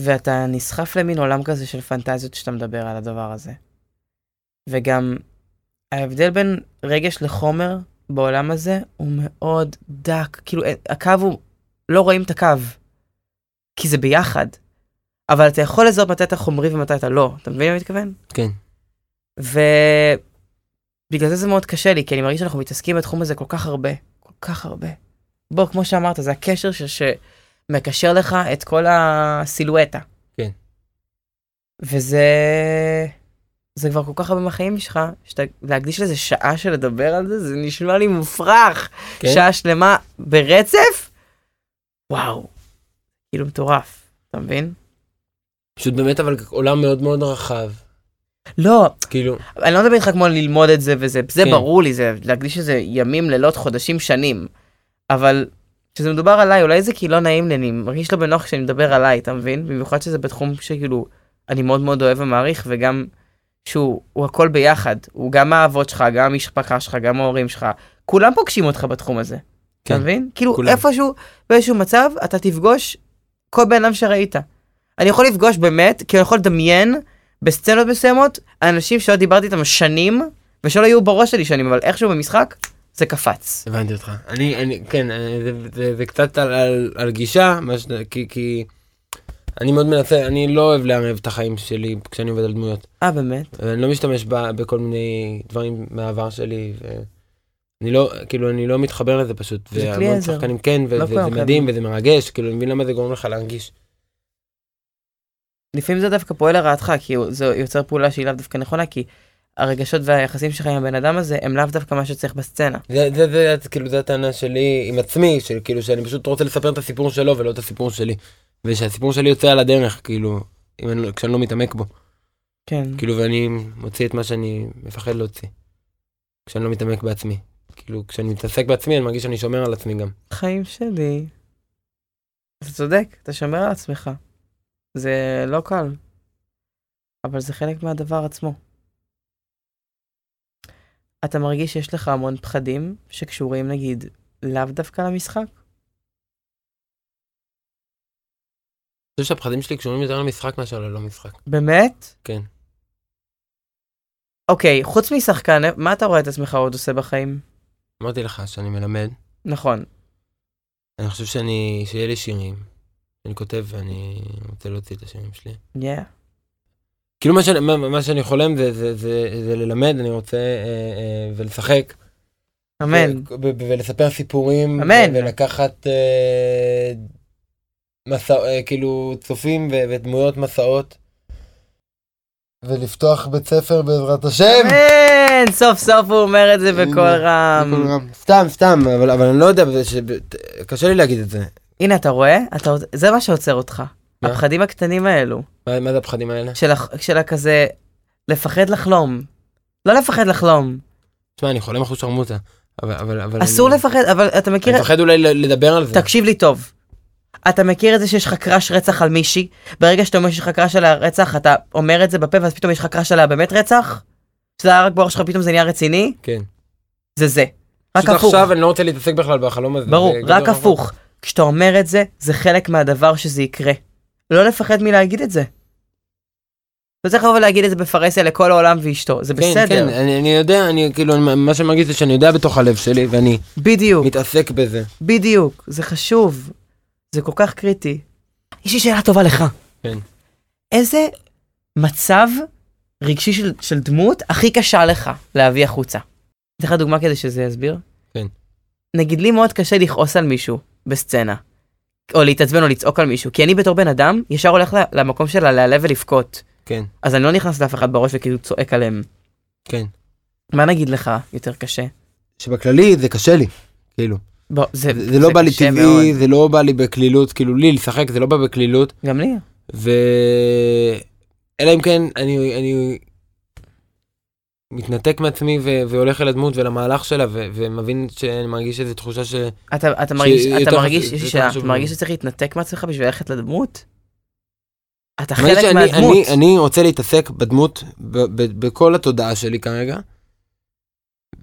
ואתה נסחף למין עולם כזה של פנטזיות שאתה מדבר על הדבר הזה. וגם ההבדל בין רגש לחומר בעולם הזה הוא מאוד דק. כאילו, הקו הוא, לא רואים את הקו. כי זה ביחד. אבל אתה יכול לזהות מתי אתה חומרי ומתי אתה לא. אתה מבין מה אני מתכוון? כן. ובגלל זה זה מאוד קשה לי, כי אני מרגיש שאנחנו מתעסקים בתחום הזה כל כך הרבה. כל כך הרבה. בוא, כמו שאמרת, זה הקשר ש... שמקשר לך את כל הסילואטה. כן. וזה... זה כבר כל כך הרבה מהחיים שלך, שאתה להקדיש לזה שעה של לדבר על זה, זה נשמע לי מופרך. כן? שעה שלמה ברצף? וואו. כאילו מטורף, אתה מבין? פשוט באמת אבל עולם מאוד מאוד רחב. לא, כאילו, אני לא מדבר איתך כמו ללמוד את זה וזה, זה כן. ברור לי, זה להקדיש לזה ימים, לילות, חודשים, שנים. אבל כשזה מדובר עליי, אולי זה כי לא נעים לי, אני מרגיש לא בנוח כשאני מדבר עליי, אתה מבין? במיוחד שזה בתחום שכאילו, אני מאוד מאוד אוהב ומעריך, וגם שהוא הוא הכל ביחד. הוא גם האבות שלך, גם המשפחה שלך, גם ההורים שלך. כולם פוגשים אותך בתחום הזה. כן, אתה מבין? כאילו כולם. איפשהו, באיזשהו מצב, אתה תפגוש כל בן אדם שראית. אני יכול לפגוש באמת, כי אני יכול לדמיין בסצנות מסוימות, אנשים שלא דיברתי איתם שנים, ושלא היו בראש שלי שנים, אבל איכשהו במשחק, זה קפץ. הבנתי אותך. אני, אני, כן, אה, זה, זה, זה קצת על, על, על גישה, מה ש... כי, כי אני מאוד מנסה, אני לא אוהב לערב את החיים שלי כשאני עובד על דמויות. אה, באמת? אני לא משתמש ב, בכל מיני דברים מהעבר שלי, ואני לא, כאילו, אני לא מתחבר לזה פשוט. זה כלי עזר. שחקנים כן, לא וזה זה מדהים וזה מרגש, כאילו, אני מבין למה זה גורם לך להרגיש. לפעמים זה דווקא פועל לרעתך, כי זה יוצר פעולה שהיא לאו דווקא נכונה, כי הרגשות והיחסים שלך עם הבן אדם הזה, הם לאו דווקא מה שצריך בסצנה. זה, זה, זה, זה, כאילו, זו הטענה שלי עם עצמי, של כאילו, שאני פשוט רוצה לספר את הסיפור שלו ולא את הסיפור שלי. ושהסיפור שלי יוצא על הדרך, כאילו, אם אני, לא- כשאני לא מתעמק בו. כן. כאילו, ואני מוציא את מה שאני מפחד להוציא. כשאני לא מתעמק בעצמי. כאילו, כשאני מתעסק בעצמי, אני מרגיש שאני שומר על עצמי גם. חיים שלי. אתה צודק, אתה שומר על עצמך. זה לא קל. אבל זה חלק מהדבר עצמו. אתה מרגיש שיש לך המון פחדים שקשורים נגיד לאו דווקא למשחק? אני חושב שהפחדים שלי קשורים יותר למשחק מאשר ללא משחק. באמת? כן. אוקיי, חוץ משחקן, מה אתה רואה את עצמך עוד עושה בחיים? אמרתי לך שאני מלמד, נכון. אני חושב שאני, שיהיה לי שירים. אני כותב ואני רוצה להוציא את השירים שלי. Yeah. כאילו מה שאני, מה, מה שאני חולם זה, זה, זה, זה ללמד, אני רוצה אה, אה, ולשחק. אמן. ו- ו- ולספר סיפורים. אמן. ולקחת אה, מסע, אה, כאילו צופים ו- ודמויות מסעות. ולפתוח בית ספר בעזרת השם. אמן! סוף סוף הוא אומר את זה בקול רם. סתם, סתם, אבל, אבל אני לא יודע, ש... קשה לי להגיד את זה. הנה, אתה רואה? אתה... זה מה שעוצר אותך. מה? הפחדים הקטנים האלו. מה, מה זה הפחדים האלה? של, הח- של הכזה, לפחד לחלום. לא לפחד לחלום. תשמע, אני חולם אחוז שרמוטה. אבל, אבל, אבל... אסור אני, לפחד, אבל אתה מכיר... אני מפחד אולי לדבר על זה. תקשיב לי טוב. אתה מכיר את זה שיש לך קראש רצח על מישהי? ברגע שאתה אומר שיש לך קראש על הרצח, אתה אומר את זה בפה, ואז פתאום יש לך קראש עליה באמת רצח? שזה היה רק בראש שלך, פתאום זה נהיה רציני? כן. זה זה. רק הפוך. עכשיו אני לא רוצה להתעסק בכלל בחלום הזה. ברור, רק. הפוך. כשאתה אומר את זה, זה חלק מהדבר שזה יקרה. לא לפחד מלהגיד את זה. לא צריך לבוא ולהגיד את זה בפרהסיה לכל העולם ואשתו, זה כן, בסדר. כן, אני, אני יודע, אני כאילו, מה שמרגיש זה שאני יודע בתוך הלב שלי, ואני בדיוק, מתעסק בזה. בדיוק, זה חשוב. זה כל כך קריטי. יש לי שאלה טובה לך. כן. איזה מצב רגשי של, של דמות הכי קשה לך להביא החוצה? אתן לך דוגמה כדי שזה יסביר? כן. נגיד לי מאוד קשה לכעוס על מישהו בסצנה. או להתעצבן או לצעוק על מישהו, כי אני בתור בן אדם ישר הולך למקום של להיעלב ולבכות. כן, אז אני לא נכנס לאף אחד בראש וכאילו צועק עליהם. כן. מה נגיד לך יותר קשה? שבכללי זה קשה לי, כאילו. בוא, זה, זה, זה לא בא לי טבעי, מאוד. זה לא בא לי בקלילות, כאילו לי לשחק זה לא בא בקלילות, גם לי. ו... אלא אם כן אני, אני מתנתק מעצמי. והולך אל הדמות ולמהלך שלה. ומבין שאני מרגיש איזו תחושה ש... אתה, אתה מרגיש, שיותר אתה מרגיש, יותר שאתה חשוב מרגיש. שצריך להתנתק מעצמך בשביל ללכת לדמות? אתה חלק שאני- מהדמות. אני, רוצה להתעסק בדמות ב... ב... בכל התודעה שלי כרגע.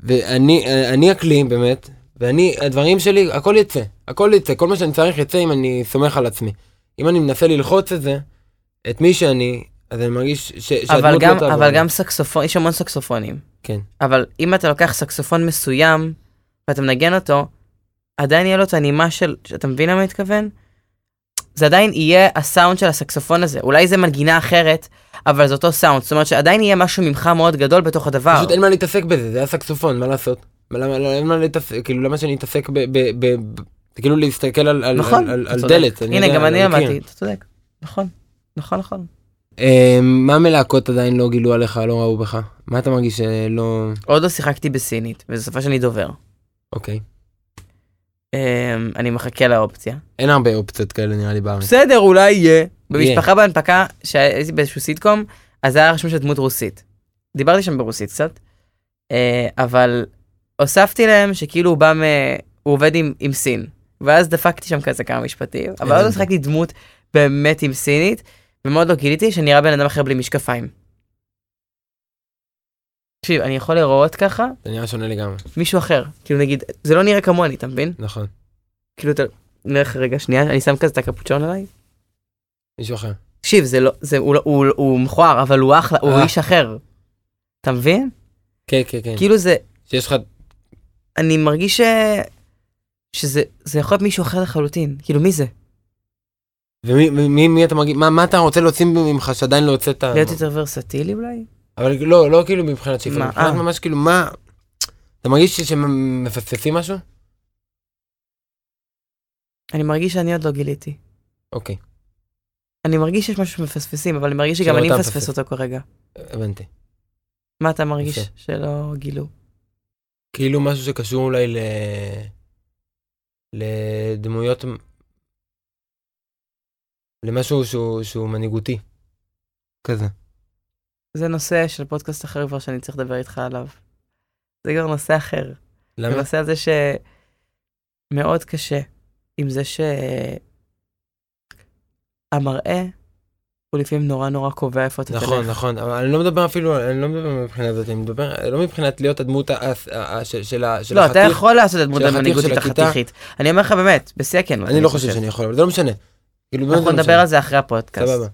ואני אני הכלי באמת, ואני, הדברים שלי, הכל יצא, הכל יצא, כל מה שאני צריך יצא אם אני סומך על עצמי. אם אני מנסה ללחוץ את זה, את מי שאני, אז אני מרגיש ש, אבל שהדמות גם, לא. אבל. גם סקסופון, יש המון סקסופונים. כן. אבל אם אתה לוקח סקסופון מסוים, ואתה מנגן אותו, עדיין יהיה לו את הנימה של, אתה מבין למה אני מתכוון? זה עדיין יהיה הסאונד של הסקסופון הזה. אולי זה מנגינה אחרת, אבל זה אותו סאונד. זאת אומרת שעדיין יהיה משהו ממך מאוד גדול בתוך הדבר. פשוט אין מה להתעסק בזה, זה היה סקסופון, מה לעשות? מה- למה, למה, אין מה להתעסק, כאילו, למה שאני אתעסק ב... ב, ב, ב כאילו להסתכל על, על, נכון, על, על צודק. דלת. הנה, גם על אני. למדתי, אתה צודק. נכון, נכון, נכון. אה, מה מלהקות עדיין לא גילו עליך, לא ראו בך? מה אתה מרגיש שלא... עוד לא שיחקתי בסינית, וזו שפה שאני דובר. אוקיי. אמ, אני מחכה לאופציה. אין הרבה אופציות כאלה נראה לי בארץ. בסדר, אולי יהיה. במשפחה בהנפקה, שהייתי באיזשהו סיטקום, אז היה רשום של דמות רוסית. דיברתי שם ברוסית קצת, אה, אבל הוספתי להם שכאילו הוא בא מ... הוא עובד עם, עם סין. ואז דפקתי שם כזה כמה משפטים, אבל עוד לא. שיחקתי דמות באמת עם סינית, ומאוד לא גיליתי שנראה בן אדם אחר בלי משקפיים. תקשיב, אני יכול לראות ככה זה נראה שונה לגמרי, מישהו אחר. כאילו נגיד, זה לא נראה כמוני, אתה מבין? נכון. כאילו אתה... נלך רגע שנייה, אני שם כזה את הקפוצ'ון עליי. מישהו אחר. תקשיב, זה לא, זה, הוא, לא- הוא, הוא מכוער, אבל הוא אחלה, הוא אה. איש אחר. אתה מבין? כן, כן, כן. כאילו זה, שיש לך... אני מרגיש ש... שזה זה יכול להיות מישהו אחר לחלוטין. כאילו, מי זה? ומי מי, מי אתה מרגיש... מה, מה אתה רוצה להוציא ממך שעדיין לא הוצאת? להיות יותר ורסטילי אולי? אבל לא, לא כאילו מבחינת שאיפה? מבחינת אה. ממש כאילו מה... אתה מרגיש שמפספסים משהו? אני מרגיש שאני עוד לא גיליתי. אוקיי, אני מרגיש שיש משהו שמפספסים, אבל אני מרגיש שגם אני מפספס מפספס. אותו כרגע. הבנתי. מה אתה מרגיש. שלא גילו? כאילו משהו שקשור אולי ל... לדמויות... למשהו שהוא, שהוא מנהיגותי. כזה. זה נושא של פודקאסט אחר כבר שאני צריך לדבר איתך עליו. זה כבר נושא אחר. למה? הנושא הזה שמאוד קשה עם זה שהמראה הוא לפעמים נורא נורא קובע איפה אתה נכון, תלך. נכון, אבל אני לא מדבר אפילו, אני לא מדבר מבחינה הזאת, אני מדבר לא מבחינת להיות הדמות ה- ה- ה- של- של ה- של לא, אתה החתיך. יכול לעשות את דמות של החתיך המנהיגותית. החתיכית. אני אומר לך באמת, בשיא הכנות. אני לא חושב שאני יכול, אבל זה לא משנה. כאילו, באמת אנחנו לא נדבר. על זה אחרי הפודקאסט. סבבה.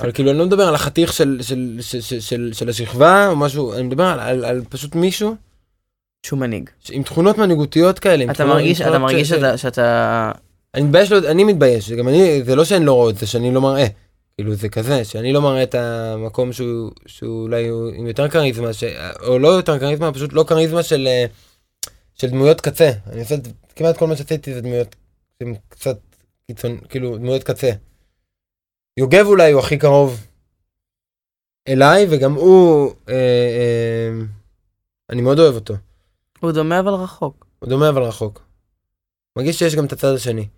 אבל כאילו אני לא מדבר על החתיך של, של, של, של, של, של השכבה או משהו, אני מדבר על, על, על פשוט מישהו שהוא מנהיג. עם תכונות מנהיגותיות כאלה. אתה מרגיש, אתה מרגיש ש- שאתה- שאתה... אני מתבייש, לא, אני מתבייש, גם אני, זה לא שאני לא רואה את זה, שאני לא מראה. כאילו זה כזה, שאני לא מראה את המקום שהוא, שהוא אולי הוא עם יותר כריזמה, ש... או לא יותר כריזמה, פשוט לא כריזמה של, אה, של דמויות קצה. אני עושה, כמעט כל מה שעשיתי זה דמויות, שהן קצת קיצון, כאילו דמויות קצה. יוגב אולי הוא הכי קרוב אליי, וגם הוא, אה, אה, אני מאוד אוהב אותו. הוא דומה אבל רחוק. הוא דומה אבל רחוק. מרגיש שיש גם את הצד השני.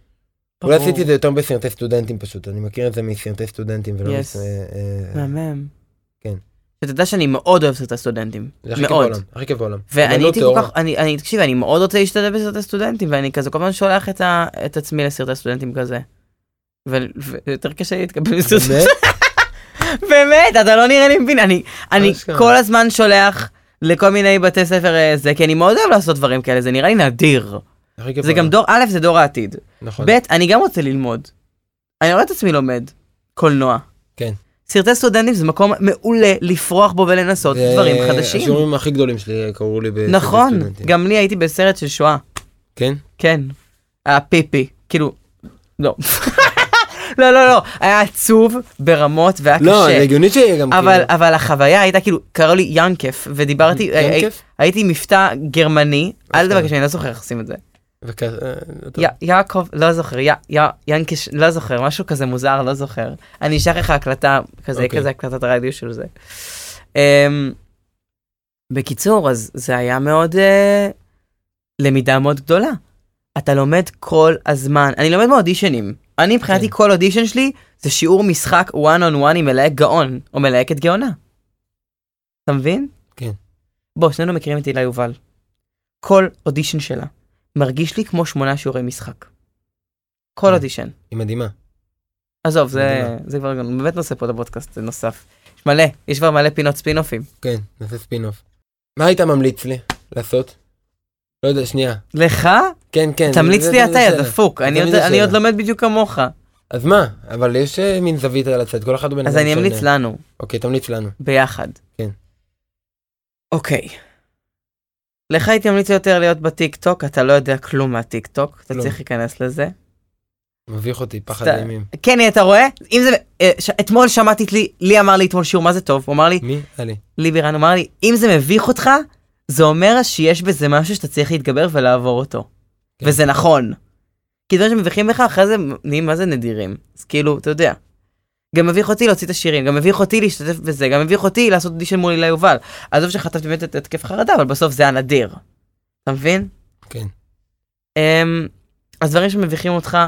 אולי ברור. עשיתי את זה יותר בסרטי סטודנטים פשוט, אני מכיר את זה מסרטי סטודנטים ולא Yes. מס... אה, אה, מהמם. כן. שתדע שאני מאוד אוהב סרטי סטודנטים. זה הכי כיף מאוד. בעולם, הכי כיף בעולם. ואני אמנות הייתי כל. כך, אני, אני, תקשיב, אני מאוד רוצה להשתתף בסרטי סטודנטים, ואני כזה כל הזמן שולח את, ה, את עצמי לסרטי סטודנטים כזה. ויותר קשה להתקבל בסרטי באמת? באמת, אתה לא נראה לי מבין, אני, אני. כל הזמן שולח לכל מיני בתי ספר אה, זה, כי אני מאוד אוהב לעשות דברים כאלה, זה נראה לי נדיר. זה גם. דור, א', זה דור העתיד. נכון. ב', אני גם רוצה ללמוד. אני רואה את עצמי לומד קולנוע. כן. סרטי סטודנטים זה מקום מעולה לפרוח בו ולנסות זה דברים חדשים. השיעורים הכי גדולים שלי קראו לי בסרטי נכון. גם לי הייתי בסרט של שואה. כן? כן. היה פיפי, כאילו, לא. לא, לא, לא, היה עצוב ברמות והיה לא, זה קשה. הגיוני שיהיה גם אבל, כאילו... אבל החוויה הייתה כאילו, קראו לי ינקף, ודיברתי, הי- ינקף? הייתי מבטא גרמני, אל אוקיי. תבקש, אני לא זוכר איך עושים את זה. וכ- אה. י- יעקב, לא זוכר, י- י- ינקש, לא זוכר, משהו כזה מוזר, לא זוכר. אני אשלח לך הקלטה, כזה, אוקיי. כזה הקלטת רדיו של זה. אמ, בקיצור, אז זה היה מאוד, אה, למידה מאוד גדולה. אתה לומד כל הזמן, אני לומד מאודישנים. אני מבחינתי כן. כל אודישן שלי זה שיעור משחק one on one עם מלהק גאון, או מלהקת גאונה. אתה מבין? כן. בוא, שנינו מכירים את הילה יובל. כל אודישן שלה מרגיש לי כמו שמונה שיעורי משחק. כל כן. אודישן. היא מדהימה. עזוב, זה. זה כבר באמת נושא פה לפודקאסט, זה נוסף. יש מלא, יש כבר מלא פינות ספינופים. כן, נעשה ספין-אוף. מה היית ממליץ לי לעשות? לא יודע, שנייה. לך? כן, כן. תמליץ לי אתה, זה יא. דפוק. אני עוד- אני בסדר. עוד לומד בדיוק כמוך. אז מה? אבל יש אה, מין זווית על הצד, כל אחד הוא בן אדם אז אני אמליץ שונה. לנו, אוקיי, תמליץ לנו. ביחד. כן. אוקיי. לך הייתי ממליץ יותר להיות בטיק טוק, אתה לא יודע כלום מהטיק טוק, אתה. צריך להיכנס לזה. מביך אותי, פחד. אימים. כן, אתה רואה? אם זה... אה, אתמול שמעתי את לי, לי אמר לי אתמול שיעור, מה זה טוב? הוא אמר לי, מי? עלי. לי בירן אמר לי, אם זה מביך אותך, זה אומר שיש בזה משהו שאתה צריך להתגבר ולעבור אותו. כן. וזה נכון. כי דברים שמביכים בך, אחרי זה נהיים מה זה נדירים. אז כאילו, אתה יודע. גם מביך אותי להוציא את השירים, גם מביך אותי להשתתף בזה, גם מביך אותי לעשות אודישן מול הילה יובל. עזוב שחטפתי באמת את התקף חרדה, אבל בסוף זה היה נדיר. אתה מבין? כן. Um, אז דברים שמביכים אותך,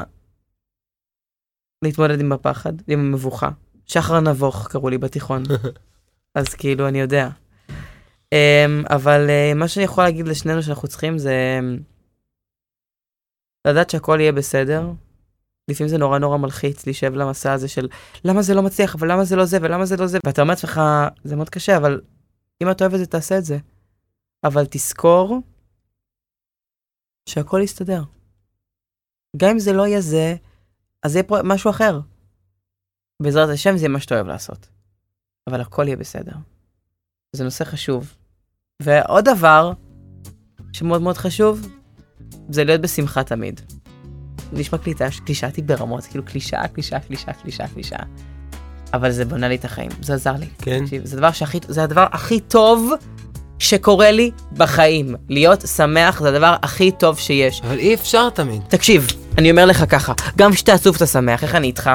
להתמודד עם הפחד, עם המבוכה. שחר נבוך קראו לי בתיכון. אז כאילו, אני יודע. Um, אבל uh, מה שאני יכול להגיד לשנינו שאנחנו צריכים זה um, לדעת שהכל יהיה בסדר. לפעמים זה נורא נורא מלחיץ להישב למסע הזה של למה זה לא מצליח, אבל למה זה לא זה, ולמה זה לא זה, ואתה אומר לעצמך, זה מאוד קשה, אבל אם אתה אוהב את זה, תעשה את זה. אבל תזכור שהכל יסתדר. גם אם זה לא יהיה זה, אז יהיה פה משהו אחר. בעזרת השם זה מה שאתה אוהב לעשות. אבל הכל יהיה בסדר. זה נושא חשוב. ועוד דבר שמאוד מאוד חשוב, זה להיות בשמחה תמיד. נשמע קלישאתי ברמות, כאילו קלישאה, קלישאה, קלישאה, קלישאה, קלישאה. אבל זה בונה לי את החיים, זה עזר לי. כן. תקשיב, זה הדבר שהכי, זה הדבר הכי טוב שקורה לי בחיים. להיות שמח זה הדבר הכי טוב שיש. אבל אי אפשר תמיד. תקשיב, אני אומר לך ככה, גם כשאתה עצוב אתה שמח, איך אני איתך?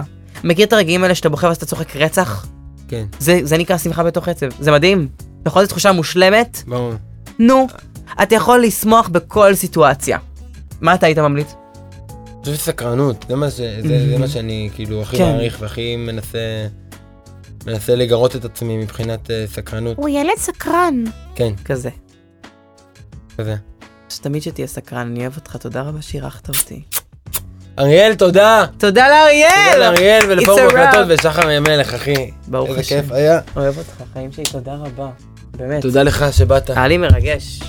מכיר את הרגעים האלה שאתה בוכה ואז אתה צוחק רצח? כן, זה, זה נקרא שמחה בתוך עצב, זה מדהים. נכון, זו תחושה מושלמת? ברור. נו, אתה יכול לשמוח בכל סיטואציה. מה אתה היית ממליץ? אני חושב שסקרנות, זה מה, ש... זה, זה מה שאני כאילו הכי כן. מעריך והכי מנסה, מנסה לגרות את עצמי מבחינת uh, סקרנות. הוא ילד סקרן. כן, כזה. כזה. שתמיד שתהיה סקרן, אני אוהב אותך, תודה רבה שאירחת אותי. אריאל, תודה! תודה לאריאל! תודה לאריאל ולפורום. הקלטות ושחר ימלך, אחי. ברוך איזה השם. כיף היה. אוהב אותך, חיים שלי, תודה רבה. באמת. תודה לך שבאת. היה לי מרגש.